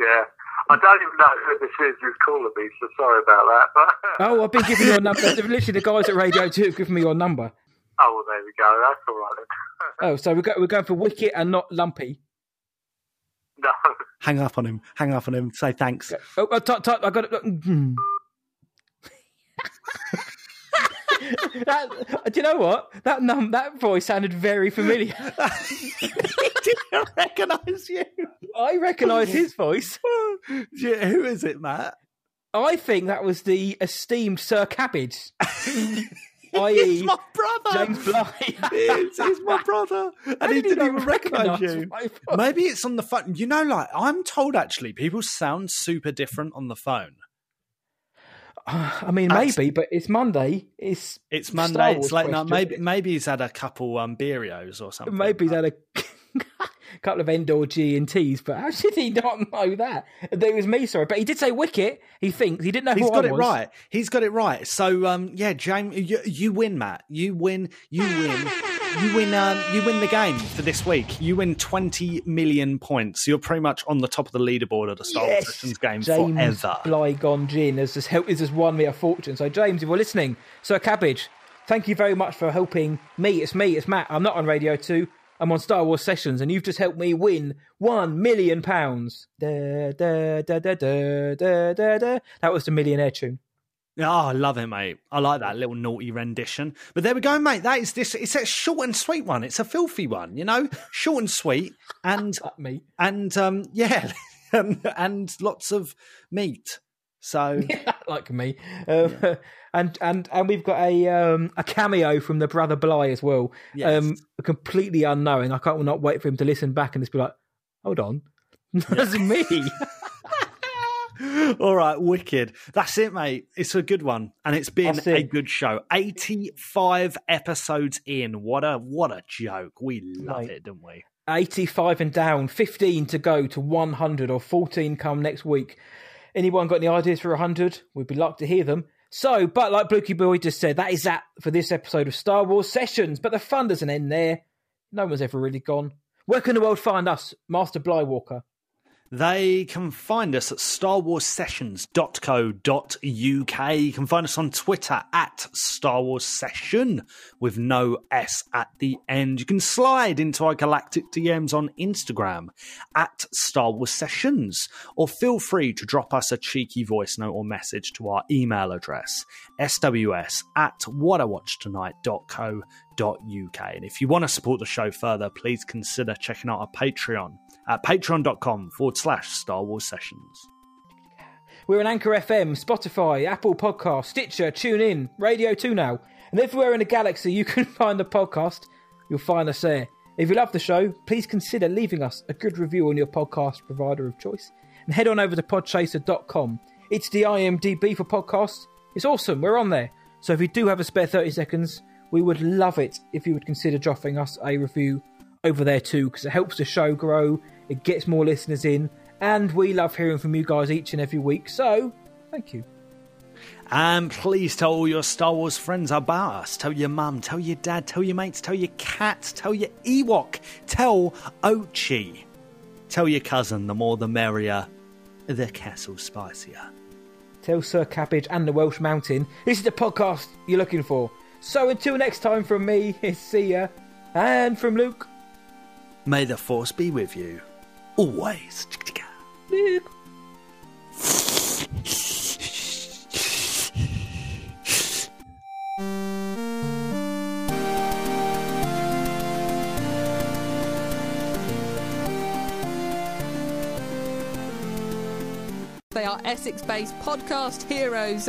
Yeah. I don't even know who this is who's calling me, so sorry about that. But Oh, I've been giving you a number. Literally, the guys at Radio 2 have given me your number. oh, well, there we go. That's all right then. Oh, so we're, go- we're going for Wicket and not Lumpy. no. Hang up on him. Hang up on him. Say thanks. Oh, uh, t- t- I got it. That, uh, do you know what? That num that voice sounded very familiar. Didn't recognise you. I recognise his voice. Yeah, Who is it, Matt? I think that was the esteemed Sir Cabbage, i.e., It's my brother. James Bly. it's, it's my brother, and he did didn't even recognise recognise you. my voice? Maybe it's on the phone. You know, like I'm told, actually, people sound super different on the phone. I mean, maybe, but it's Monday. It's It's Monday. It's late night. Maybe maybe he's had a couple um, Beerios or something. Maybe he's had a couple of Endor G and T's, but how should he not know that? That it was me, sorry. But he did say Wicket. He thinks he didn't know He's got I it was. right. He's got it right. So um, yeah, James, you, you win, Matt. You win. You win. You win. Um, you win the game for this week. You win twenty million points. You're pretty much on the top of the leaderboard of the Star Wars Yes, Sessions game James forever. Blygon Gin has just helped. Has just won me a fortune. So James, if you're listening, Sir Cabbage, thank you very much for helping me. It's me. It's Matt. I'm not on Radio Two. I'm on Star Wars Sessions, and you've just helped me win one million pounds. Da, da, da, da, da, da, da, da. That was the millionaire tune. Oh, I love it, mate. I like that little naughty rendition. But there we go, mate. That is this. It's a short and sweet one. It's a filthy one, you know, short and sweet, and me. and um, yeah, and, and lots of meat. So like me. Um, And and and we've got a um, a cameo from the brother Bly as well. Yes. Um, completely unknowing. I can't not wait for him to listen back and just be like, "Hold on, that's me." All right, wicked. That's it, mate. It's a good one, and it's been a good show. Eighty-five episodes in. What a what a joke. We love Mate. it, don't we? 85 and down, 15 to go to 100 or 14 come next week. Anyone got any ideas for 100? We'd be luck to hear them. So, but like Blukey Boy just said, that is that for this episode of Star Wars Sessions. But the fun doesn't end there. No one's ever really gone. Where can the world find us, Master Blywalker? They can find us at starwarsessions.co.uk. You can find us on Twitter at Star Wars Session with no S at the end. You can slide into our galactic DMs on Instagram at Star Wars Sessions, or feel free to drop us a cheeky voice note or message to our email address, sws at whatawatchtonight.co.uk. And if you want to support the show further, please consider checking out our Patreon at patreon.com forward slash Star Wars Sessions. We're on Anchor FM, Spotify, Apple Podcast, Stitcher, TuneIn, Radio 2 now. And everywhere in the galaxy you can find the podcast, you'll find us there. If you love the show, please consider leaving us a good review on your podcast provider of choice. And head on over to podchaser.com. It's the IMDb for podcasts. It's awesome, we're on there. So if you do have a spare 30 seconds, we would love it if you would consider dropping us a review over there too, because it helps the show grow, it gets more listeners in, and we love hearing from you guys each and every week. So, thank you. And please tell all your Star Wars friends about us. Tell your mum, tell your dad, tell your mates, tell your cat, tell your Ewok, tell Ochi. Tell your cousin, the more the merrier, the castle spicier. Tell Sir Cabbage and the Welsh Mountain this is the podcast you're looking for. So until next time, from me, it's see ya, and from Luke. May the force be with you. Always. Luke. They are Essex based podcast heroes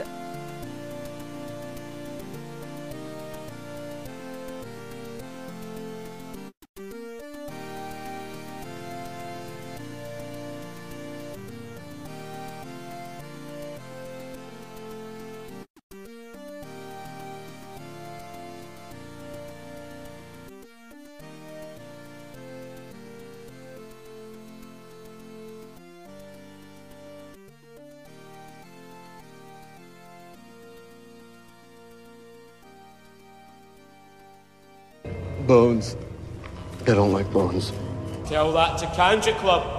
I don't like bones. Tell that to Kanjiklub.